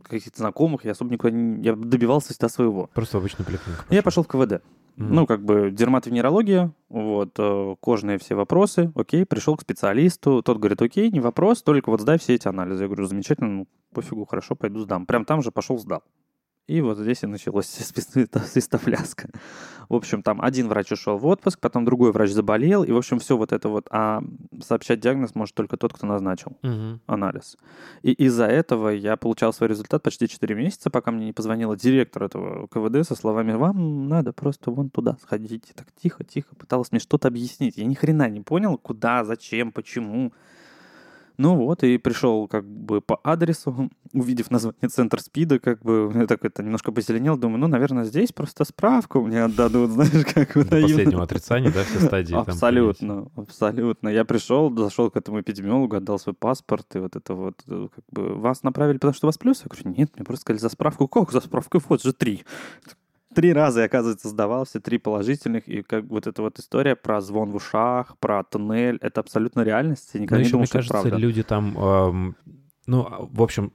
каких-то знакомых, я особо никуда не... Я добивался всегда своего. Просто обычную поликлинику. Я пошел в КВД. Мгм. Ну, как бы дерматовенерология, вот, э, кожные все вопросы, окей, пришел к специалисту, тот говорит, окей, не вопрос, только вот сдай все эти анализы. Я говорю, замечательно, ну, пофигу, хорошо, пойду сдам. Прям там же пошел, сдал. И вот здесь и началась свистопляска. В общем, там один врач ушел в отпуск, потом другой врач заболел, и, в общем, все вот это вот. А сообщать диагноз может только тот, кто назначил Мгм. анализ. И из-за этого я получал свой результат почти 4 месяца, пока мне не позвонила директор этого КВД со словами «Вам надо просто вон туда сходить». Так тихо-тихо пыталась мне что-то объяснить. Я ни хрена не понял, куда, зачем, почему. Ну вот, и пришел как бы по адресу, увидев название Центр СПИДа, как бы я так это немножко позеленел, думаю, ну, наверное, здесь просто справку мне отдадут, знаешь, как До наивно. последнего отрицания, да, все стадии Абсолютно, абсолютно. Я пришел, зашел к этому эпидемиологу, отдал свой паспорт, и вот это вот, э, как бы, вас направили, потому что у вас плюс? Я говорю, нет, мне просто сказали за справку. Как за справку? Вот же три. Три раза, я, оказывается, сдавал, все три положительных, и как вот эта вот история про звон в ушах, про туннель, это абсолютно реальность, я Но никогда не еще, думал, мне что кажется, правда. люди там, ам, ну, а, в общем,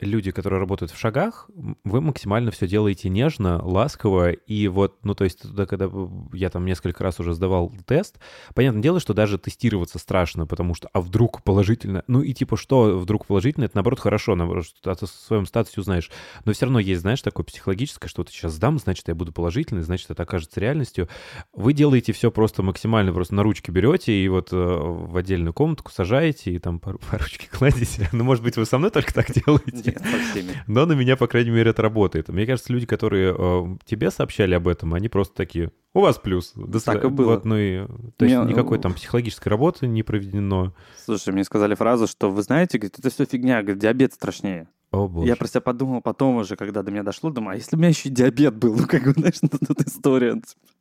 люди, которые работают в шагах, вы максимально все делаете нежно, ласково, и вот, ну, то есть, туда, когда я там несколько раз уже сдавал тест, понятное дело, что даже тестироваться страшно, потому что, а вдруг положительно, ну, и типа, что вдруг положительно, это, наоборот, хорошо, наоборот, что ты о своем статусе узнаешь, но все равно есть, знаешь, такое психологическое, что вот сейчас сдам, значит, я буду положительный, значит, это окажется реальностью. Вы делаете все просто максимально, просто на ручки берете и вот э, в отдельную комнатку сажаете и там по, по ручке кладете. Ну, может быть, вы со мной только так делаете. Нет. Но на меня, по крайней мере, это работает. Мне кажется, люди, которые э, тебе сообщали об этом, они просто такие, у вас плюс. До Так и свидания». было. Вот, ну и, то есть Мне, никакой э, там психологической работы не проведено. Слушай, мне сказали фразу, что вы знаете, говорит, это все фигня, говорит, диабет страшнее. О, боже. Я про себя подумал потом уже, когда до меня дошло, думаю, а если у меня еще и диабет был, ну как бы, знаешь, тут история.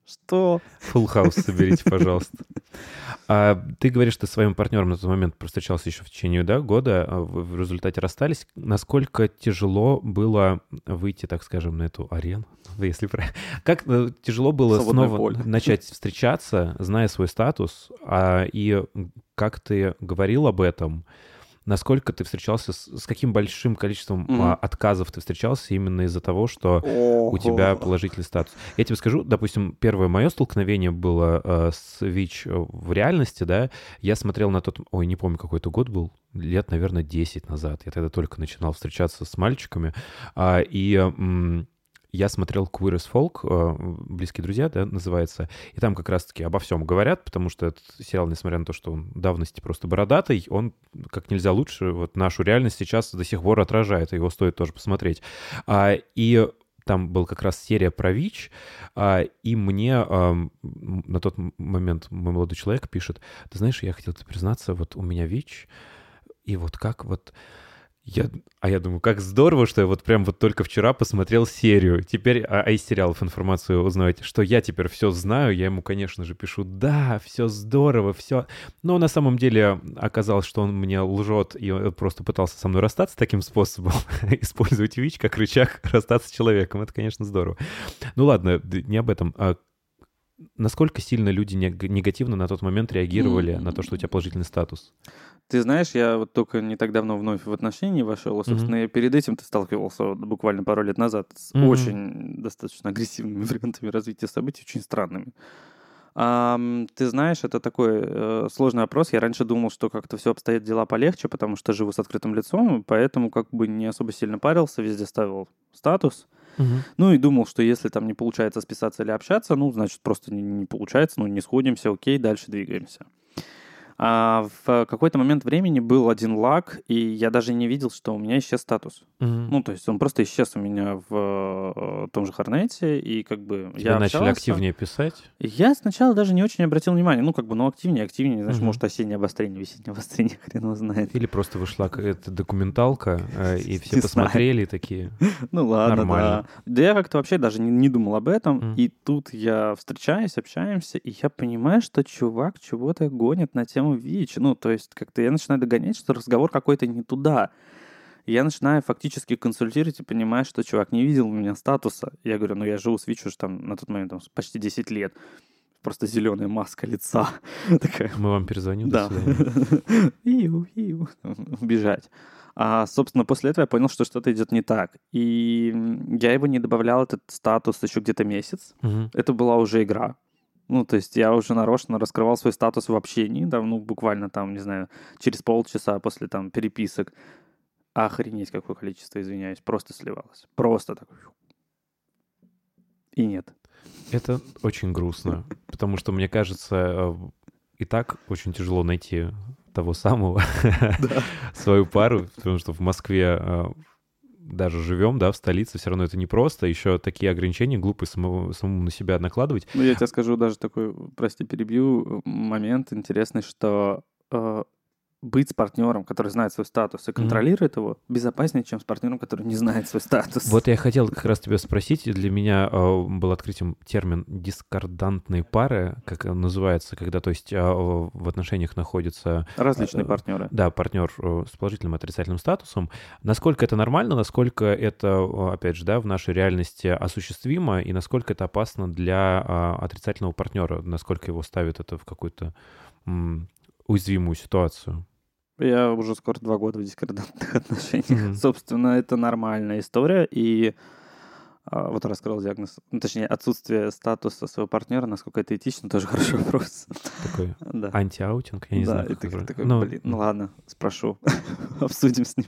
Что? Full house соберите, пожалуйста. А, ты говоришь, что своим партнером на тот момент встречался еще в течение да, года, а вы в результате расстались. Насколько тяжело было выйти, так скажем, на эту арену? Ну, Если про- Как э, тяжело было Свободное снова поле. начать встречаться, зная свой статус, а, и как ты говорил об этом, насколько ты встречался, с, с каким большим количеством а, отказов ты встречался именно из-за того, что у тебя положительный статус. Я тебе скажу, допустим, первое мое столкновение было э, с ВИЧ в реальности, да, я смотрел на тот, ой, не помню, какой это год был, лет, наверное, 10 назад. Я тогда только начинал встречаться с мальчиками, а, и м, я смотрел Queer as Folk, э, «Близкие друзья», да, называется, и там как раз-таки обо всем говорят, потому что этот сериал, несмотря на то, что он давности просто бородатый, он как нельзя лучше вот нашу реальность сейчас до сих пор отражает, его стоит тоже посмотреть. А, и там был как раз серия про ВИЧ, а, и мне на тот момент мой молодой человек пишет, ты знаешь, я хотел тебе признаться, вот у меня ВИЧ, и вот как вот... Я, а я думаю, как здорово, что я вот прям вот только вчера посмотрел серию. Теперь, а, а из сериалов информацию узнавать, что я теперь все знаю. Я ему, конечно же, пишу, да, все здорово, все. Но на самом деле оказалось, что он мне лжет и просто пытался со мной расстаться таким способом, использовать ВИЧ как рычаг расстаться с человеком. Это, конечно, здорово. Ну ладно, не об этом. А насколько сильно люди нег- негативно на тот момент реагировали на то, что у тебя положительный статус? Ты знаешь, я вот только не так давно вновь в отношении вошел, и, собственно, я перед этим ты сталкивался буквально пару лет назад с Мгм. очень достаточно агрессивными вариантами развития событий, очень странными. Ам, ты знаешь, это такой э, сложный вопрос. Я раньше думал, что как-то все обстоят дела полегче, потому что живу с открытым лицом, поэтому как бы не особо сильно парился, везде ставил статус. Ну и думал, что если там не получается списаться или общаться, ну, значит, просто не, не получается, ну, не сходимся, окей, дальше двигаемся. А в какой-то момент времени был один лаг, и я даже не видел, что у меня исчез статус. Мгм. Ну, то есть он просто исчез у меня в э, том же Хорнете, и как бы Тебе я начали общался. активнее писать? Я сначала даже не очень обратил внимания. Ну, как бы, ну, активнее, активнее. Знаешь, Мгм. может, осеннее обострение, весеннее обострение, хрен его знает. Или просто вышла какая-то документалка, э, и все посмотрели такие... Ну ладно, Нормально. да. Да я как-то вообще даже не, не думал об этом. И тут я встречаюсь, общаемся, и я понимаю, что чувак чего-то гонит на тему ВИЧ. Ну, то есть как-то я начинаю догонять, что разговор какой-то не туда. Я начинаю фактически консультировать и понимаю, что чувак не видел у меня статуса. Я говорю, ну я живу с Вич уже там на тот момент там, почти 10 лет. Просто зеленая маска лица. Такая, Мы вам перезвоним. да. Иу, иу. Убежать. А, собственно, после этого я понял, что что-то идет не так. И я его не добавлял, этот статус, еще где-то месяц. Мгм. Это была уже игра. Ну, то есть я уже нарочно раскрывал свой статус в общении, да, ну, буквально там, не знаю, через полчаса после там переписок. Охренеть, какое количество, извиняюсь, просто сливалось. Просто так. И нет. Это очень грустно, потому что, мне кажется, э, и так очень тяжело найти того самого, свою пару, потому что в Москве э, даже живем, да, в столице, все равно это непросто, еще такие ограничения глупые самому, самому на себя накладывать. Ну, я тебе скажу даже такой, прости, перебью, момент интересный, что э, быть с партнером, который знает свой статус и контролирует его, безопаснее, чем с партнером, который не знает свой статус. Вот я хотел как раз тебя спросить, для меня э, был открытием термин дискордантные пары, как он называется, когда, то есть, э, в отношениях находится Различные э, партнеры. Да, партнер э, с положительным и отрицательным статусом. Насколько это нормально, насколько это, э, опять же, да, в нашей реальности осуществимо, и насколько это опасно для э, отрицательного партнера, насколько его ставит это в какую-то м, уязвимую ситуацию. Я уже скоро два года в дискордантных отношениях. Мгм. Собственно, это нормальная история. И а, вот раскрыл диагноз, ну, точнее, отсутствие статуса своего партнера, насколько это этично, тоже хороший вопрос. Такой Да. антиаутинг, я не да, знаю. как ты такой, ну, блин, ну ладно, спрошу, обсудим с ним.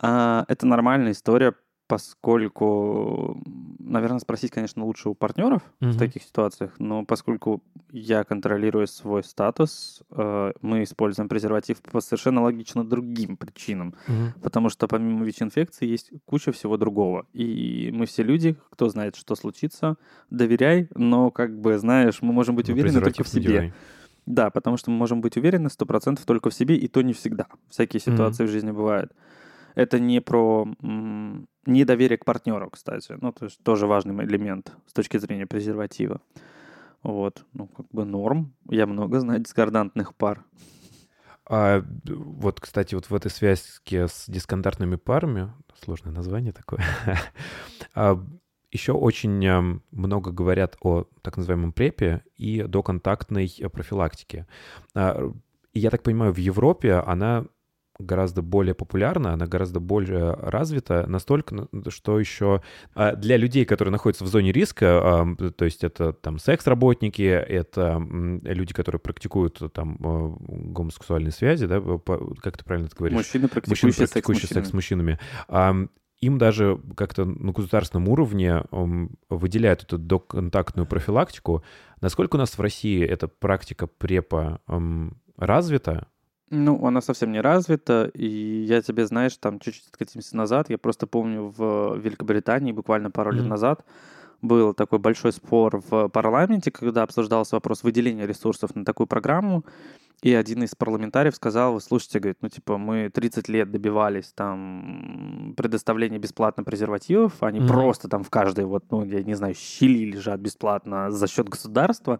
А, это нормальная история, поскольку, наверное, спросить, конечно, лучше у партнеров в Мгм. таких ситуациях, но поскольку я контролирую свой статус, э, мы используем презерватив по совершенно логично другим причинам, мгм. потому что помимо ВИЧ-инфекции есть куча всего другого. И мы все люди, кто знает, что случится, доверяй, но, как бы, знаешь, мы можем быть Ну, уверены только в себе. делай. Да, потому что мы можем быть уверены 100% только в себе, и то не всегда. Всякие ситуации в жизни бывают. Это не про недоверие к партнеру, кстати. Ну, то есть тоже важный элемент с точки зрения презерватива. Вот, ну, как бы норм. Я много знаю дискордантных пар. А, вот, кстати, вот в этой связке с дисконтактными парами, сложное название такое, еще очень ам, много говорят о так называемом препе и доконтактной э, профилактике. А, И я так понимаю, в Европе она гораздо более популярна, она гораздо более развита, настолько, что еще а, для людей, которые находятся в зоне риска, то есть это там секс-работники, это люди, которые практикуют там э, гомосексуальные связи, да, как ты правильно это говоришь? Мужчины, Мужчины, практикующие секс с практикующие секс с мужчинами. мужчинами. Ам, Им даже как-то на государственном уровне выделяют эту доконтактную профилактику. Насколько у нас в России эта практика препа развита? Ну, она совсем не развита, и я тебе, знаешь, там чуть-чуть откатимся назад, я просто помню в Великобритании буквально пару лет Мгм. назад был такой большой спор в парламенте, когда обсуждался вопрос выделения ресурсов на такую программу, и один из парламентариев сказал, вы слушайте, говорит, ну, типа, мы 30 лет добивались там предоставления бесплатно презервативов, они Мгм. просто там в каждой, вот, ну, я не знаю, щели лежат бесплатно за счет государства,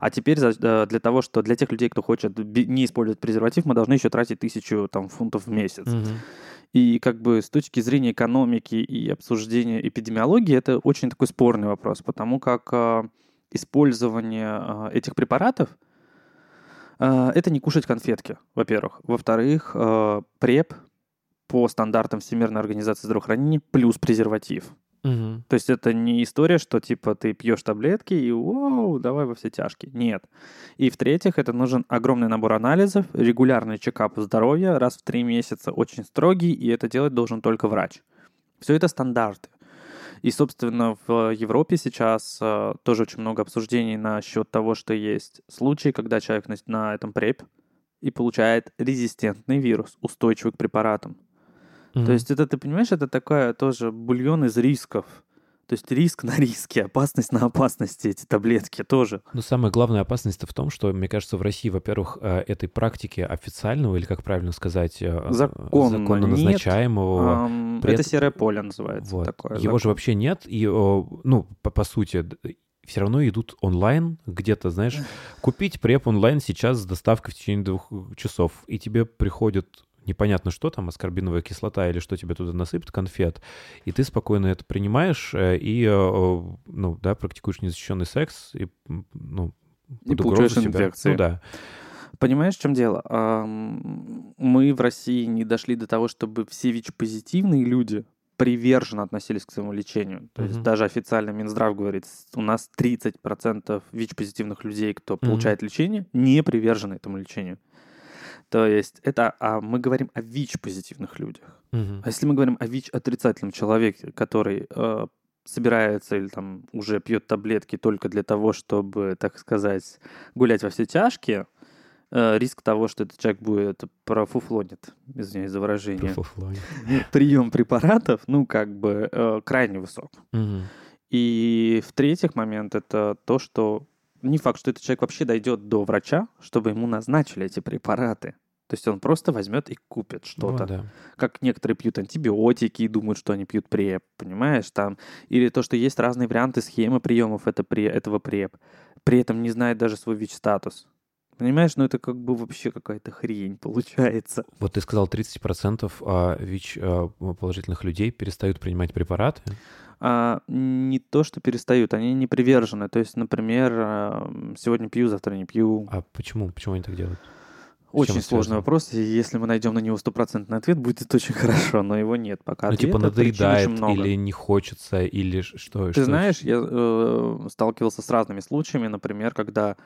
а теперь за- э, для того, что для тех людей, кто хочет не использовать презерватив, мы должны еще тратить тысячу там, фунтов в месяц. И как бы с точки зрения экономики и обсуждения эпидемиологии это очень такой спорный вопрос, потому как а, использование а, этих препаратов а, это не кушать конфетки, во-первых. Во-вторых, преп по стандартам Всемирной организации здравоохранения плюс презерватив. Мгм. То есть это не история, что типа ты пьешь таблетки и воу, давай во все тяжкие. Нет. И в-третьих, это нужен огромный набор анализов, регулярный чекап здоровья раз в три месяца, очень строгий, и это делать должен только врач. Все это стандарты. И, собственно, в Европе сейчас э, тоже очень много обсуждений насчет того, что есть случаи, когда человек на, на этом преп и получает резистентный вирус, устойчивый к препаратам. То есть это, ты понимаешь, это такая тоже бульон из рисков. То есть риск на риске, опасность на опасности, эти таблетки тоже. Но самая главная опасность в том, что, мне кажется, в России, во-первых, э, этой практики официального, или как правильно сказать, э, Законно законно нет. назначаемого, Ам, при это серое поле называется. Вот. Такое, Его же закон. вообще нет, и, ну, по, по сути, все равно идут онлайн где-то, знаешь, купить преп онлайн сейчас с доставкой в течение двух часов, и тебе приходит непонятно что там, аскорбиновая кислота или что тебе туда насыпят, конфет, и ты спокойно это принимаешь э, и, э, ну, да, практикуешь незащищенный секс, и, ну, И получаешь себя. инфекции. Ну да. Понимаешь, в чем дело? Мы в России не дошли до того, чтобы все ВИЧ-позитивные люди приверженно относились к своему лечению. То есть Мгм. даже официально Минздрав говорит, у нас 30% ВИЧ-позитивных людей, кто получает лечение, не привержены этому лечению. То есть это, а мы говорим о ВИЧ-позитивных людях. Мгм. А если мы говорим о ВИЧ-отрицательном человеке, который э, собирается или там уже пьет таблетки только для того, чтобы, так сказать, гулять во все тяжкие, э, риск того, что этот человек будет профуфлонит, извиняюсь за выражение, прием препаратов, ну, как бы э, крайне высок. Мгм. И в-третьих момент это то, что не факт, что этот человек вообще дойдет до врача, чтобы ему назначили эти препараты. То есть он просто возьмет и купит что-то Ну, да. как некоторые пьют антибиотики и думают, что они пьют преп, понимаешь, там, или то, что есть разные варианты схемы приемов это, этого преп, при этом не знает даже свой ВИЧ-статус. Понимаешь, ну это как бы вообще какая-то хрень получается. Вот ты сказал, 30% а, ВИЧ а, положительных людей перестают принимать препараты. А, не то, что перестают, они не привержены. То есть, например, а, сегодня пью, завтра не пью. А почему? Почему они так делают? Очень сложный вопрос, и если мы найдем на него стопроцентный ответ, будет очень хорошо, но его нет пока. ну, типа надоедает или не хочется, или что? Ты что- знаешь, я э, сталкивался с разными случаями, например, когда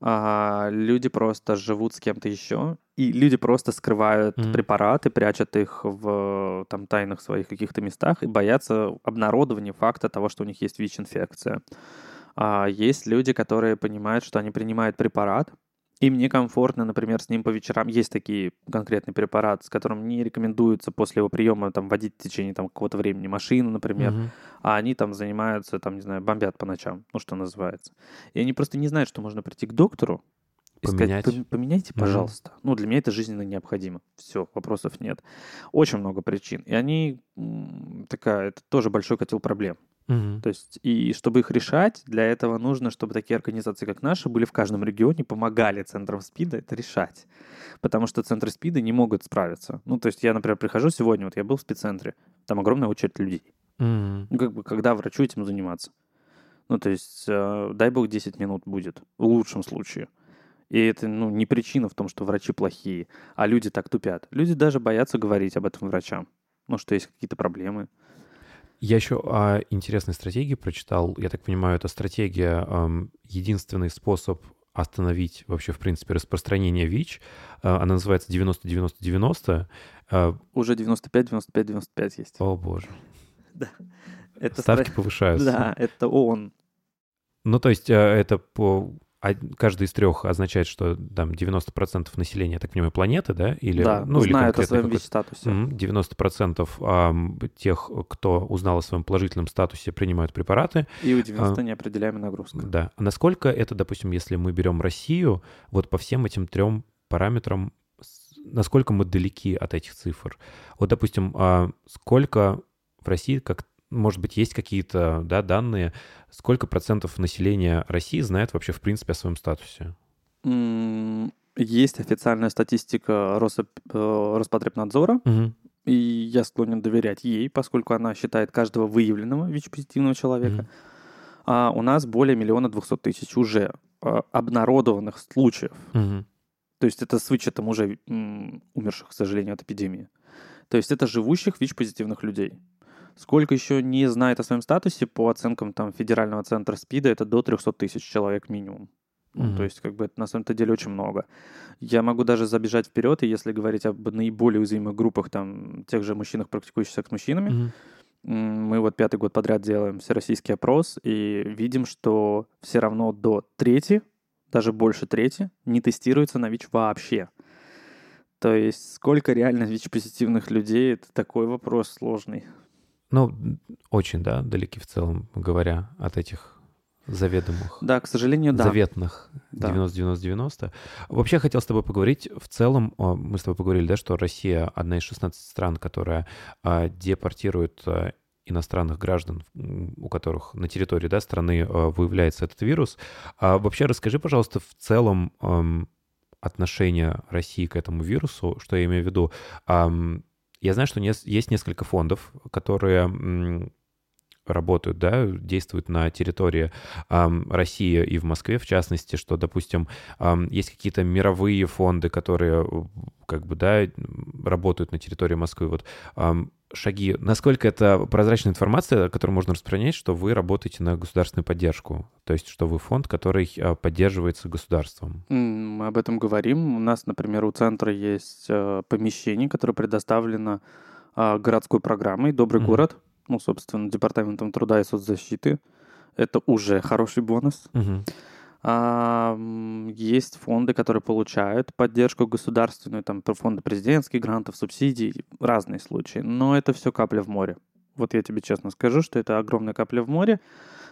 а, люди просто живут с кем-то еще, и люди просто скрывают Мгм. препараты, прячут их в там тайных своих каких-то местах и боятся обнародования факта того, что у них есть ВИЧ-инфекция. А есть люди, которые понимают, что они принимают препарат, им некомфортно, например, с ним по вечерам. Есть такие конкретный препарат, с которым не рекомендуется после его приема там, водить в течение там, какого-то времени машину, например Мгм. а они там занимаются, там, не знаю, бомбят по ночам, ну, что называется. И они просто не знают, что можно прийти к доктору и Поменять. сказать, «Пом- поменяйте, пожалуйста. Ну, для меня это жизненно необходимо. Все, вопросов нет. Очень много причин. И они такая, это тоже большой котел проблем. Мгм. То есть, и чтобы их решать, для этого нужно, чтобы такие организации, как наши, были в каждом регионе, помогали центрам СПИДа это решать. Потому что центры СПИДа не могут справиться. Ну, то есть, я, например, прихожу сегодня, вот я был в спеццентре, там огромная очередь людей. Мгм. Ну, как бы, когда врачу этим заниматься? Ну, то есть, э, дай бог 10 минут будет, в лучшем случае. И это, ну, не причина в том, что врачи плохие, а люди так тупят. Люди даже боятся говорить об этом врачам. Ну, что есть какие-то проблемы. Я еще о интересной стратегии прочитал. Я так понимаю, это стратегия эм, единственный способ остановить вообще, в принципе, распространение ВИЧ. Э, Она называется 90-90-90. Э, Уже 95, 95, 95 есть. О боже. Это Ставки стра- повышаются. Да, это ООН. Ну, то есть э, это по... а- Каждый из трех означает, что там 90% населения, я так понимаю, планеты, да? Или, да, ну, или знают о конкретно своем ВИЧ-статусе. Мгм. 90% ам, тех, кто узнал о своем положительном статусе, принимают препараты. И у 90 неопределяемая нагрузка. Да. А насколько это, допустим, если мы берем Россию, вот по всем этим трем параметрам, насколько мы далеки от этих цифр? Вот, допустим, а, сколько в России, как может быть, есть какие-то да, данные, сколько процентов населения России знает вообще, в принципе, о своем статусе? Есть официальная статистика Росоп- э, Роспотребнадзора, Мгм. и я склонен доверять ей, поскольку она считает каждого выявленного ВИЧ-позитивного человека. Мгм. А у нас более миллиона двухсот тысяч уже э, обнародованных случаев. Мгм. То есть это с вычетом уже умерших, к сожалению, от эпидемии. То есть это живущих ВИЧ-позитивных людей. Сколько еще не знает о своем статусе, по оценкам там, Федерального центра СПИДа, это до 300 тысяч человек минимум. Ну, Мгм. То есть, как бы это на самом-то деле очень много. Я могу даже забежать вперед, и если говорить об наиболее уязвимых группах, там, тех же мужчинах, практикующих секс с мужчинами. М, Мы вот пятый год подряд делаем всероссийский опрос и видим, что все равно до трети, даже больше трети, не тестируется на ВИЧ вообще. То есть сколько реально ВИЧ-позитивных людей, это такой вопрос сложный. Ну, очень, да, далеки в целом, говоря, от этих заведомых. Да, к сожалению, да. заветных Да. 90-90-90. Вообще хотел с тобой поговорить. В целом, мы с тобой поговорили, да, что Россия одна из 16 стран, которая а, депортирует а, иностранных граждан, у которых на территории да, страны а, выявляется этот вирус. А вообще расскажи, пожалуйста, в целом, отношение России к этому вирусу. Что я имею в виду? Я знаю, что есть несколько фондов, которые работают, да, действуют на территории ам, России и в Москве, в частности, что, допустим, ам, есть какие-то мировые фонды, которые, э, как бы, да, работают на территории Москвы. Вот ам, шаги. Насколько это прозрачная информация, которую можно распространять, что вы работаете на государственную поддержку? То есть, что вы фонд, который а, поддерживается государством? Мы об этом говорим. У нас, например, у центра есть э, помещение, которое предоставлено а, городской программой «Добрый Мгм. город», ну, собственно, Департаментом труда и соцзащиты. Это уже хороший бонус. Мгм. А, Есть фонды, которые получают поддержку государственную, там фонды президентских грантов, субсидий, разные случаи. Но это все капля в море. Вот я тебе честно скажу, что это огромная капля в море.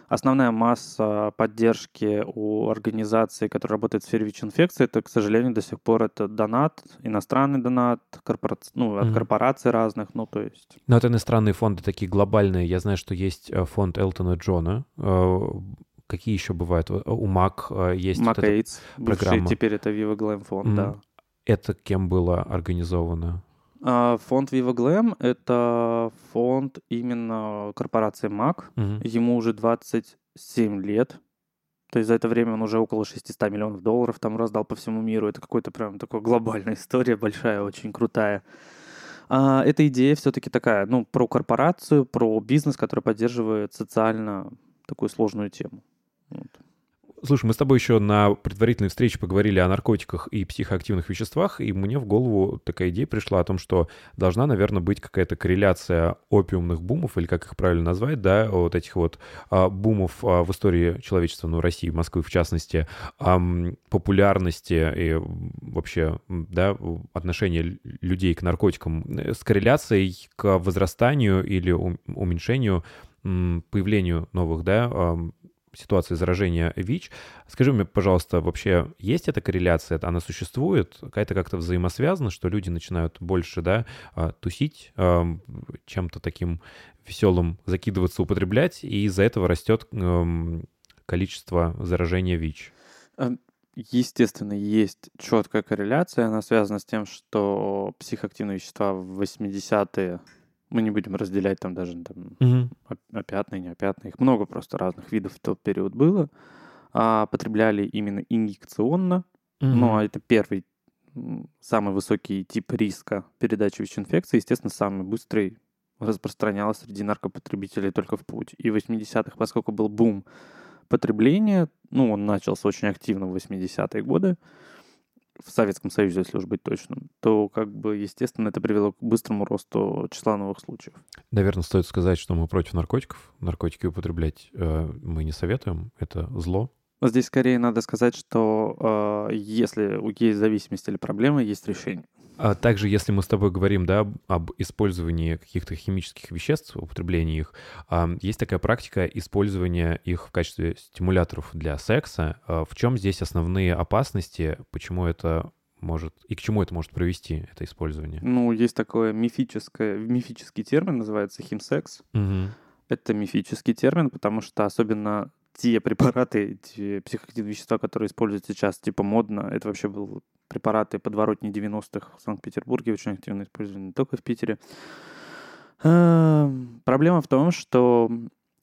Основная масса поддержки у организаций, которые работают в сфере ВИЧ-инфекции, это, к сожалению, до сих пор это донат, иностранный донат, корпорац- ну, от Мгм. корпораций разных, ну, то есть... Но это иностранные фонды такие глобальные. Я знаю, что есть э, фонд Элтона Джона. Какие еще бывают? Э, У МАК э, есть вот это. Макэйдс, бывший, программа. теперь это Viva Glam фонд, Мгм. да. Это кем было организовано? А, Фонд Viva Glam — это фонд именно корпорации МАК. Мгм. Ему уже 27 лет. То есть за это время он уже около 600 миллионов долларов там раздал по всему миру. Это какой-то прям такой глобальная история, большая, очень крутая. А, эта идея все-таки такая, ну, про корпорацию, про бизнес, который поддерживает социально такую сложную тему. Слушай, мы с тобой еще на предварительной встрече поговорили о наркотиках и психоактивных веществах, и мне в голову такая идея пришла о том, что должна, наверное, быть какая-то корреляция опиумных бумов, или как их правильно назвать, да, вот этих вот а, бумов а, в истории человечества, ну, России, Москвы в частности, ам, популярности и вообще, да, отношения людей к наркотикам э, с корреляцией к возрастанию или ум- уменьшению, появлению новых, да, ситуации заражения ВИЧ. Скажи мне, пожалуйста, вообще есть эта корреляция? Она существует? Какая-то как-то взаимосвязана, что люди начинают больше, да, а, тусить, чем-то таким веселым закидываться, употреблять, и из-за этого растет количество заражения ВИЧ? Эм, Естественно, есть четкая корреляция. Она связана с тем, что психоактивные вещества в 80-е, мы не будем разделять там даже там, оп- опятные, неопятные, их много просто разных видов в тот период было, а, потребляли именно инъекционно. Ну, а это первый, самый высокий тип риска передачи ВИЧ-инфекции, естественно, самый быстрый распространялось среди наркопотребителей только в путь. И в 80-х, поскольку был бум потребления, ну, он начался очень активно в 80-е годы, в Советском Союзе, если уж быть точным, то, как бы, естественно, это привело к быстрому росту числа новых случаев. Наверное, стоит сказать, что мы против наркотиков. Наркотики употреблять э, мы не советуем. Это зло. Здесь скорее надо сказать, что э, если у- есть зависимость или проблема, есть решение. А также, если мы с тобой говорим, да, об- использовании каких-то химических веществ, употреблении их, а, есть такая практика использования их в качестве стимуляторов для секса. А В чем здесь основные опасности? Почему это может и к чему это может привести, это использование? Ну, есть такое мифическое, мифический термин, называется химсекс. Мгм. Это мифический термин, потому что особенно те препараты, те психоактивные вещества, которые используют сейчас, типа модно, это вообще был препараты подворотни 90-х в Санкт-Петербурге, очень активно использованы не только в Питере. Эм, Проблема в том, что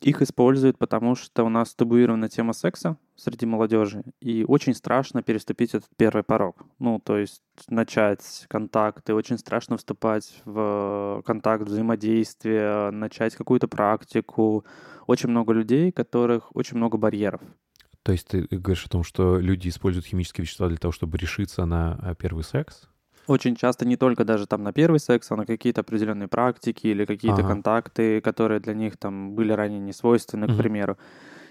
их используют, потому что у нас табуирована тема секса среди молодежи, и очень страшно переступить этот первый порог. Ну, то есть начать контакты, очень страшно вступать в контакт, взаимодействие, начать какую-то практику. Очень много людей, которых очень много барьеров. То есть ты говоришь о том, что люди используют химические вещества для того, чтобы решиться на а, первый секс? Очень часто не только даже там на первый секс, а на какие-то определенные практики или какие-то Ага. контакты, которые для них там были ранее не свойственны, к Мгм. примеру.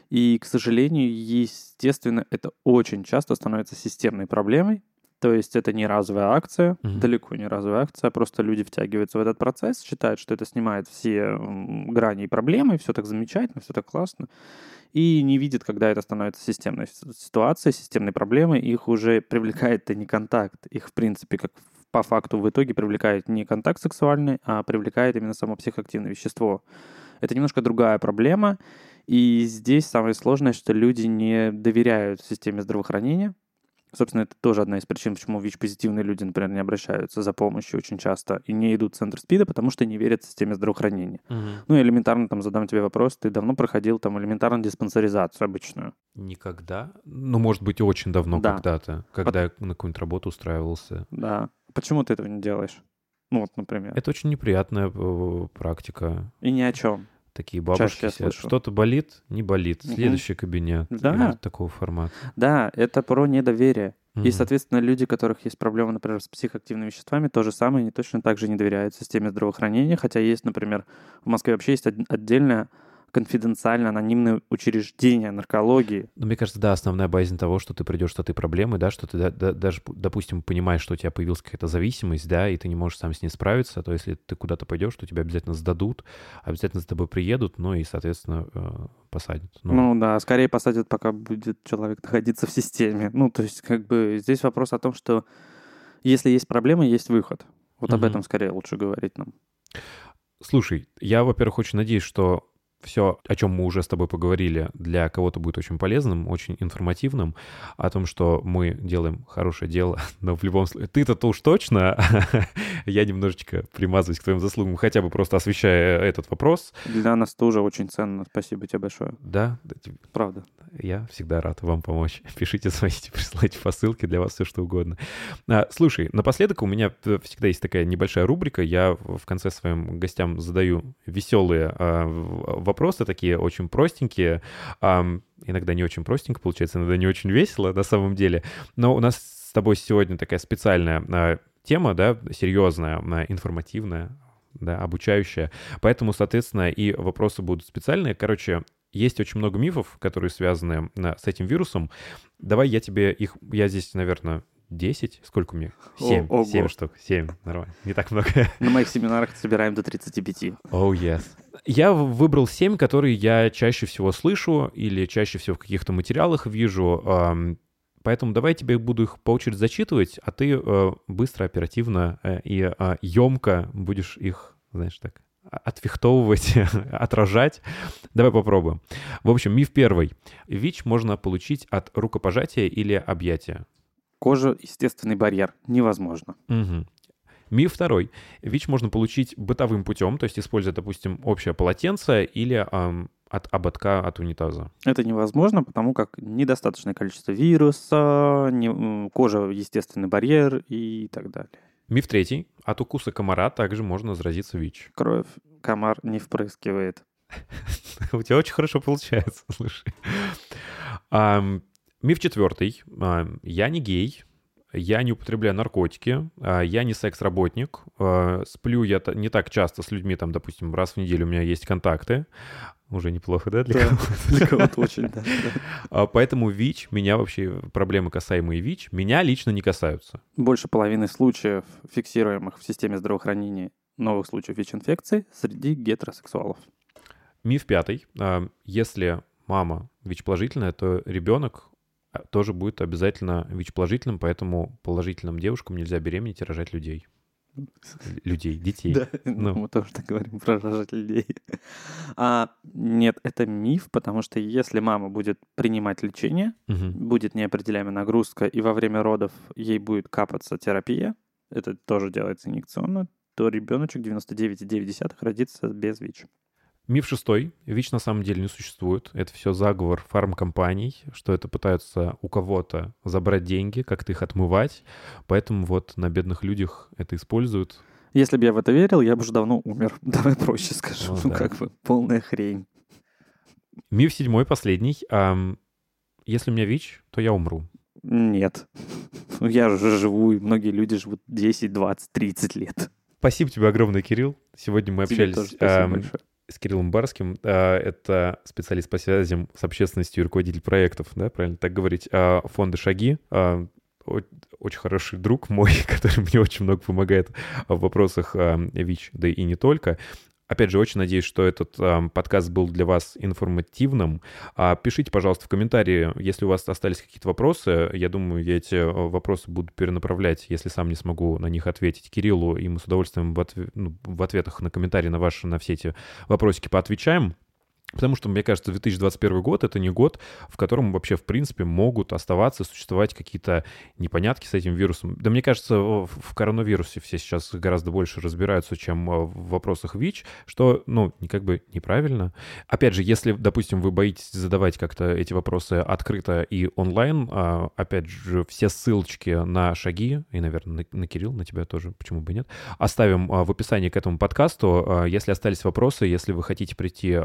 И, к сожалению, естественно, это очень часто становится системной проблемой. То есть это не разовая акция, Мгм. далеко не разовая акция, просто люди втягиваются в этот процесс, считают, что это снимает все грани и проблемы, все так замечательно, все так классно, и не видят, когда это становится системной ситуацией, системной проблемой, их уже привлекает-то не контакт, их, в принципе, как по факту в итоге привлекает не контакт сексуальный, а привлекает именно само психоактивное вещество. Это немножко другая проблема, и здесь самое сложное, что люди не доверяют системе здравоохранения, Собственно, это тоже одна из причин, почему ВИЧ-позитивные люди, например, не обращаются за помощью очень часто и не идут в центр СПИДа, потому что не верят в системе здравоохранения. Ну, элементарно там задам тебе вопрос, ты давно проходил там элементарно диспансеризацию обычную? Никогда. Ну, может быть, очень давно Да. когда-то, когда я на какую-нибудь работу устраивался. Да. Почему ты этого не делаешь? Ну, вот, например. Это очень неприятная э, практика. И ни о чем. Такие бабушки сидят. Что-то болит, не болит. Следующий кабинет. Да. Или такого формата. Да, это про недоверие. И, Мгм. соответственно, люди, у которых есть проблемы, например, с психоактивными веществами, то же самое, они точно так же не доверяют системе здравоохранения, хотя есть, например, в Москве вообще есть од- конфиденциальное анонимное учреждение наркологии. Ну, мне кажется, да, основная боязнь того, что ты придешь с этой проблемой, да, что ты да- да- даже, допустим, понимаешь, что у тебя появилась какая-то зависимость, да, и ты не можешь сам с ней справиться, то если ты куда-то пойдешь, то тебя обязательно сдадут, обязательно с тобой приедут, ну и, соответственно, э, посадят. Ну, Ну да, скорее посадят, пока будет человек находиться в системе. Ну, то есть, как бы здесь вопрос о том, что если есть проблема, есть выход. Вот об Мгм. этом скорее лучше говорить нам. Слушай, я, во-первых, очень надеюсь, что все, о чем мы уже с тобой поговорили, для кого-то будет очень полезным, очень информативным, о том, что мы делаем хорошее дело, но в любом случае... Ты-то-то уж точно, я немножечко примазываюсь к твоим заслугам, хотя бы просто освещая этот вопрос. Для нас тоже очень ценно. Спасибо тебе большое. Да, Правда. я всегда рад вам помочь. Пишите, звоните, присылайте посылки, для вас все что угодно. А, слушай, напоследок у меня э, всегда есть такая небольшая рубрика. Я в конце своим гостям задаю веселые а, вопросы, такие очень простенькие. Иногда не очень простенько получается, иногда не очень весело на самом деле. Но у нас с тобой сегодня такая специальная а, тема, да, серьезная, а, информативная, да, обучающая. Поэтому, соответственно, и вопросы будут специальные. Короче, есть очень много мифов, которые связаны а, с этим вирусом. Давай я тебе их... Я здесь, наверное, 10. Сколько мне? О, 7. ого. 7 штук. 7. Нормально. Не так много. На моих семинарах собираем до 35. Oh, yes. Я выбрал 7, которые я чаще всего слышу или чаще всего в каких-то материалах вижу. Поэтому давай я тебе буду их по очереди зачитывать, а ты э, быстро, оперативно э, и емко будешь их, знаешь, так а- отфехтовывать, отражать. Давай попробуем. В общем, миф первый. ВИЧ можно получить от рукопожатия или объятия. Кожа — естественный барьер. Невозможно. Мгм. Миф второй. ВИЧ можно получить бытовым путем, то есть используя, допустим, общее полотенце или ам, от ободка от унитаза. Это невозможно, потому как недостаточное количество вируса, не- кожа — естественный барьер и так далее. Миф третий. От укуса комара также можно заразиться ВИЧ. Кровь комар не впрыскивает. У тебя очень хорошо получается, слушай. Миф четвертый. Ам, Я не гей, я не употребляю наркотики, а, я не секс-работник, а, сплю я не так часто с людьми, там, допустим, раз в неделю у меня есть контакты. Уже неплохо, да, для Да, кого-то? Для кого-то очень, да. да. А, Поэтому ВИЧ, меня вообще, проблемы, касаемые ВИЧ, меня лично не касаются. Больше половины случаев, фиксируемых в системе здравоохранения новых случаев ВИЧ-инфекции, среди гетеросексуалов. Миф пятый. А, Если мама ВИЧ-положительная, то ребенок а, тоже будет обязательно ВИЧ-положительным, поэтому положительным девушкам нельзя беременеть и рожать людей. Людей, детей. Да, Ну. мы тоже так говорим про рожать людей. А, нет, это миф, потому что если мама будет принимать лечение, Мгм. будет неопределяемая нагрузка, и во время родов ей будет капаться терапия, это тоже делается инъекционно, то ребеночек 99,9 родится без ВИЧ. Миф шестой. ВИЧ на самом деле не существует. Это все заговор фармкомпаний, что это пытаются у кого-то забрать деньги, как-то их отмывать. Поэтому вот на бедных людях это используют. Если бы я в это верил, я бы уже давно умер. Давай проще скажу. Ну Ну, да. как бы полная хрень. Миф седьмой, последний. Ам, Если у меня ВИЧ, то я умру. Нет. Ну, Я уже живу, и многие люди живут 10, 20, 30 лет. Спасибо тебе огромное, Кирилл. Сегодня мы Тебе общались тоже спасибо ам, большое. С Кириллом Барским. Это специалист по связям с общественностью и руководитель проектов, да, правильно так говорить, а, фонда «Шаги». А, Очень хороший друг мой, который мне очень много помогает в вопросах а, ВИЧ, да и не только. Опять же, очень надеюсь, что этот а, подкаст был для вас информативным. А, Пишите, пожалуйста, в комментарии, если у вас остались какие-то вопросы. Я думаю, я эти а, вопросы буду перенаправлять, если сам не смогу на них ответить Кириллу, и мы с удовольствием в, отве- ну, в ответах на комментарии на ваши, на все эти вопросики поотвечаем. Потому что, мне кажется, 2021 год — это не год, в котором вообще, в принципе, могут оставаться, существовать какие-то непонятки с этим вирусом. Да мне кажется, в коронавирусе все сейчас гораздо больше разбираются, чем э, в вопросах ВИЧ, что, ну, как бы неправильно. Опять же, если, допустим, вы боитесь задавать как-то эти вопросы открыто и онлайн, а, опять же, все ссылочки на шаги, и, наверное, на, на Кирилл, на тебя тоже, почему бы нет, оставим а, в описании к этому подкасту. А, Если остались вопросы, если вы хотите прийти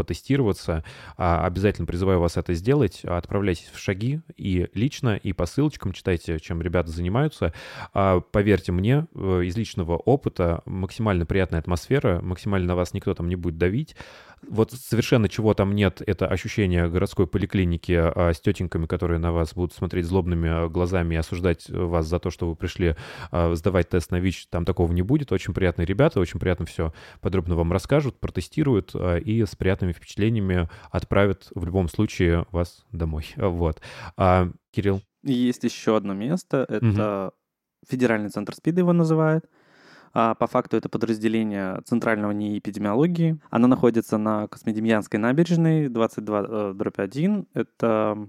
потестироваться, а, обязательно призываю вас это сделать. Отправляйтесь в шаги и лично, и по ссылочкам читайте, чем ребята занимаются. А, Поверьте мне, э, из личного опыта максимально приятная атмосфера, максимально на вас никто там не будет давить. Вот совершенно чего там нет, это ощущение городской поликлиники а, с тетеньками, которые на вас будут смотреть злобными а, глазами и осуждать вас за то, что вы пришли а, сдавать тест на ВИЧ. Там такого не будет. Очень приятные ребята, очень приятно все подробно вам расскажут, протестируют а, и с приятными впечатлениями отправят в любом случае вас домой. Вот. Кирилл? Есть еще одно место, это Федеральный центр СПИДа его называют. А по факту это подразделение Центрального НИИ эпидемиологии. Оно находится на Космодемьянской набережной, 22-1. Это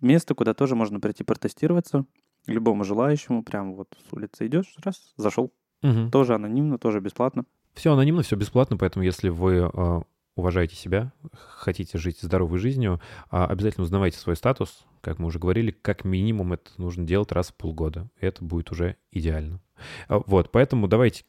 место, куда тоже можно прийти протестироваться. Любому желающему, прям вот с улицы идешь, раз, зашел. Мгм. Тоже анонимно, тоже бесплатно. Все анонимно, все бесплатно, поэтому если вы э, уважаете себя, хотите жить здоровой жизнью, а, обязательно узнавайте свой статус. Как мы уже говорили, как минимум это нужно делать раз в полгода. Это будет уже идеально. А, Вот, поэтому давайте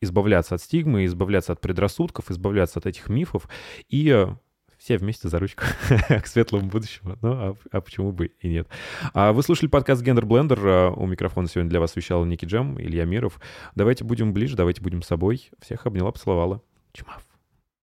избавляться от стигмы, избавляться от предрассудков, избавляться от этих мифов и э, все вместе за ручку к светлому будущему. Ну, а, а почему бы и нет. А вы слушали подкаст «Гендер Блендер». А, У микрофона сегодня для вас вещал Ники Джем, Илья Миров. Давайте будем ближе, давайте будем собой. Всех обняла, поцеловала. Чумав.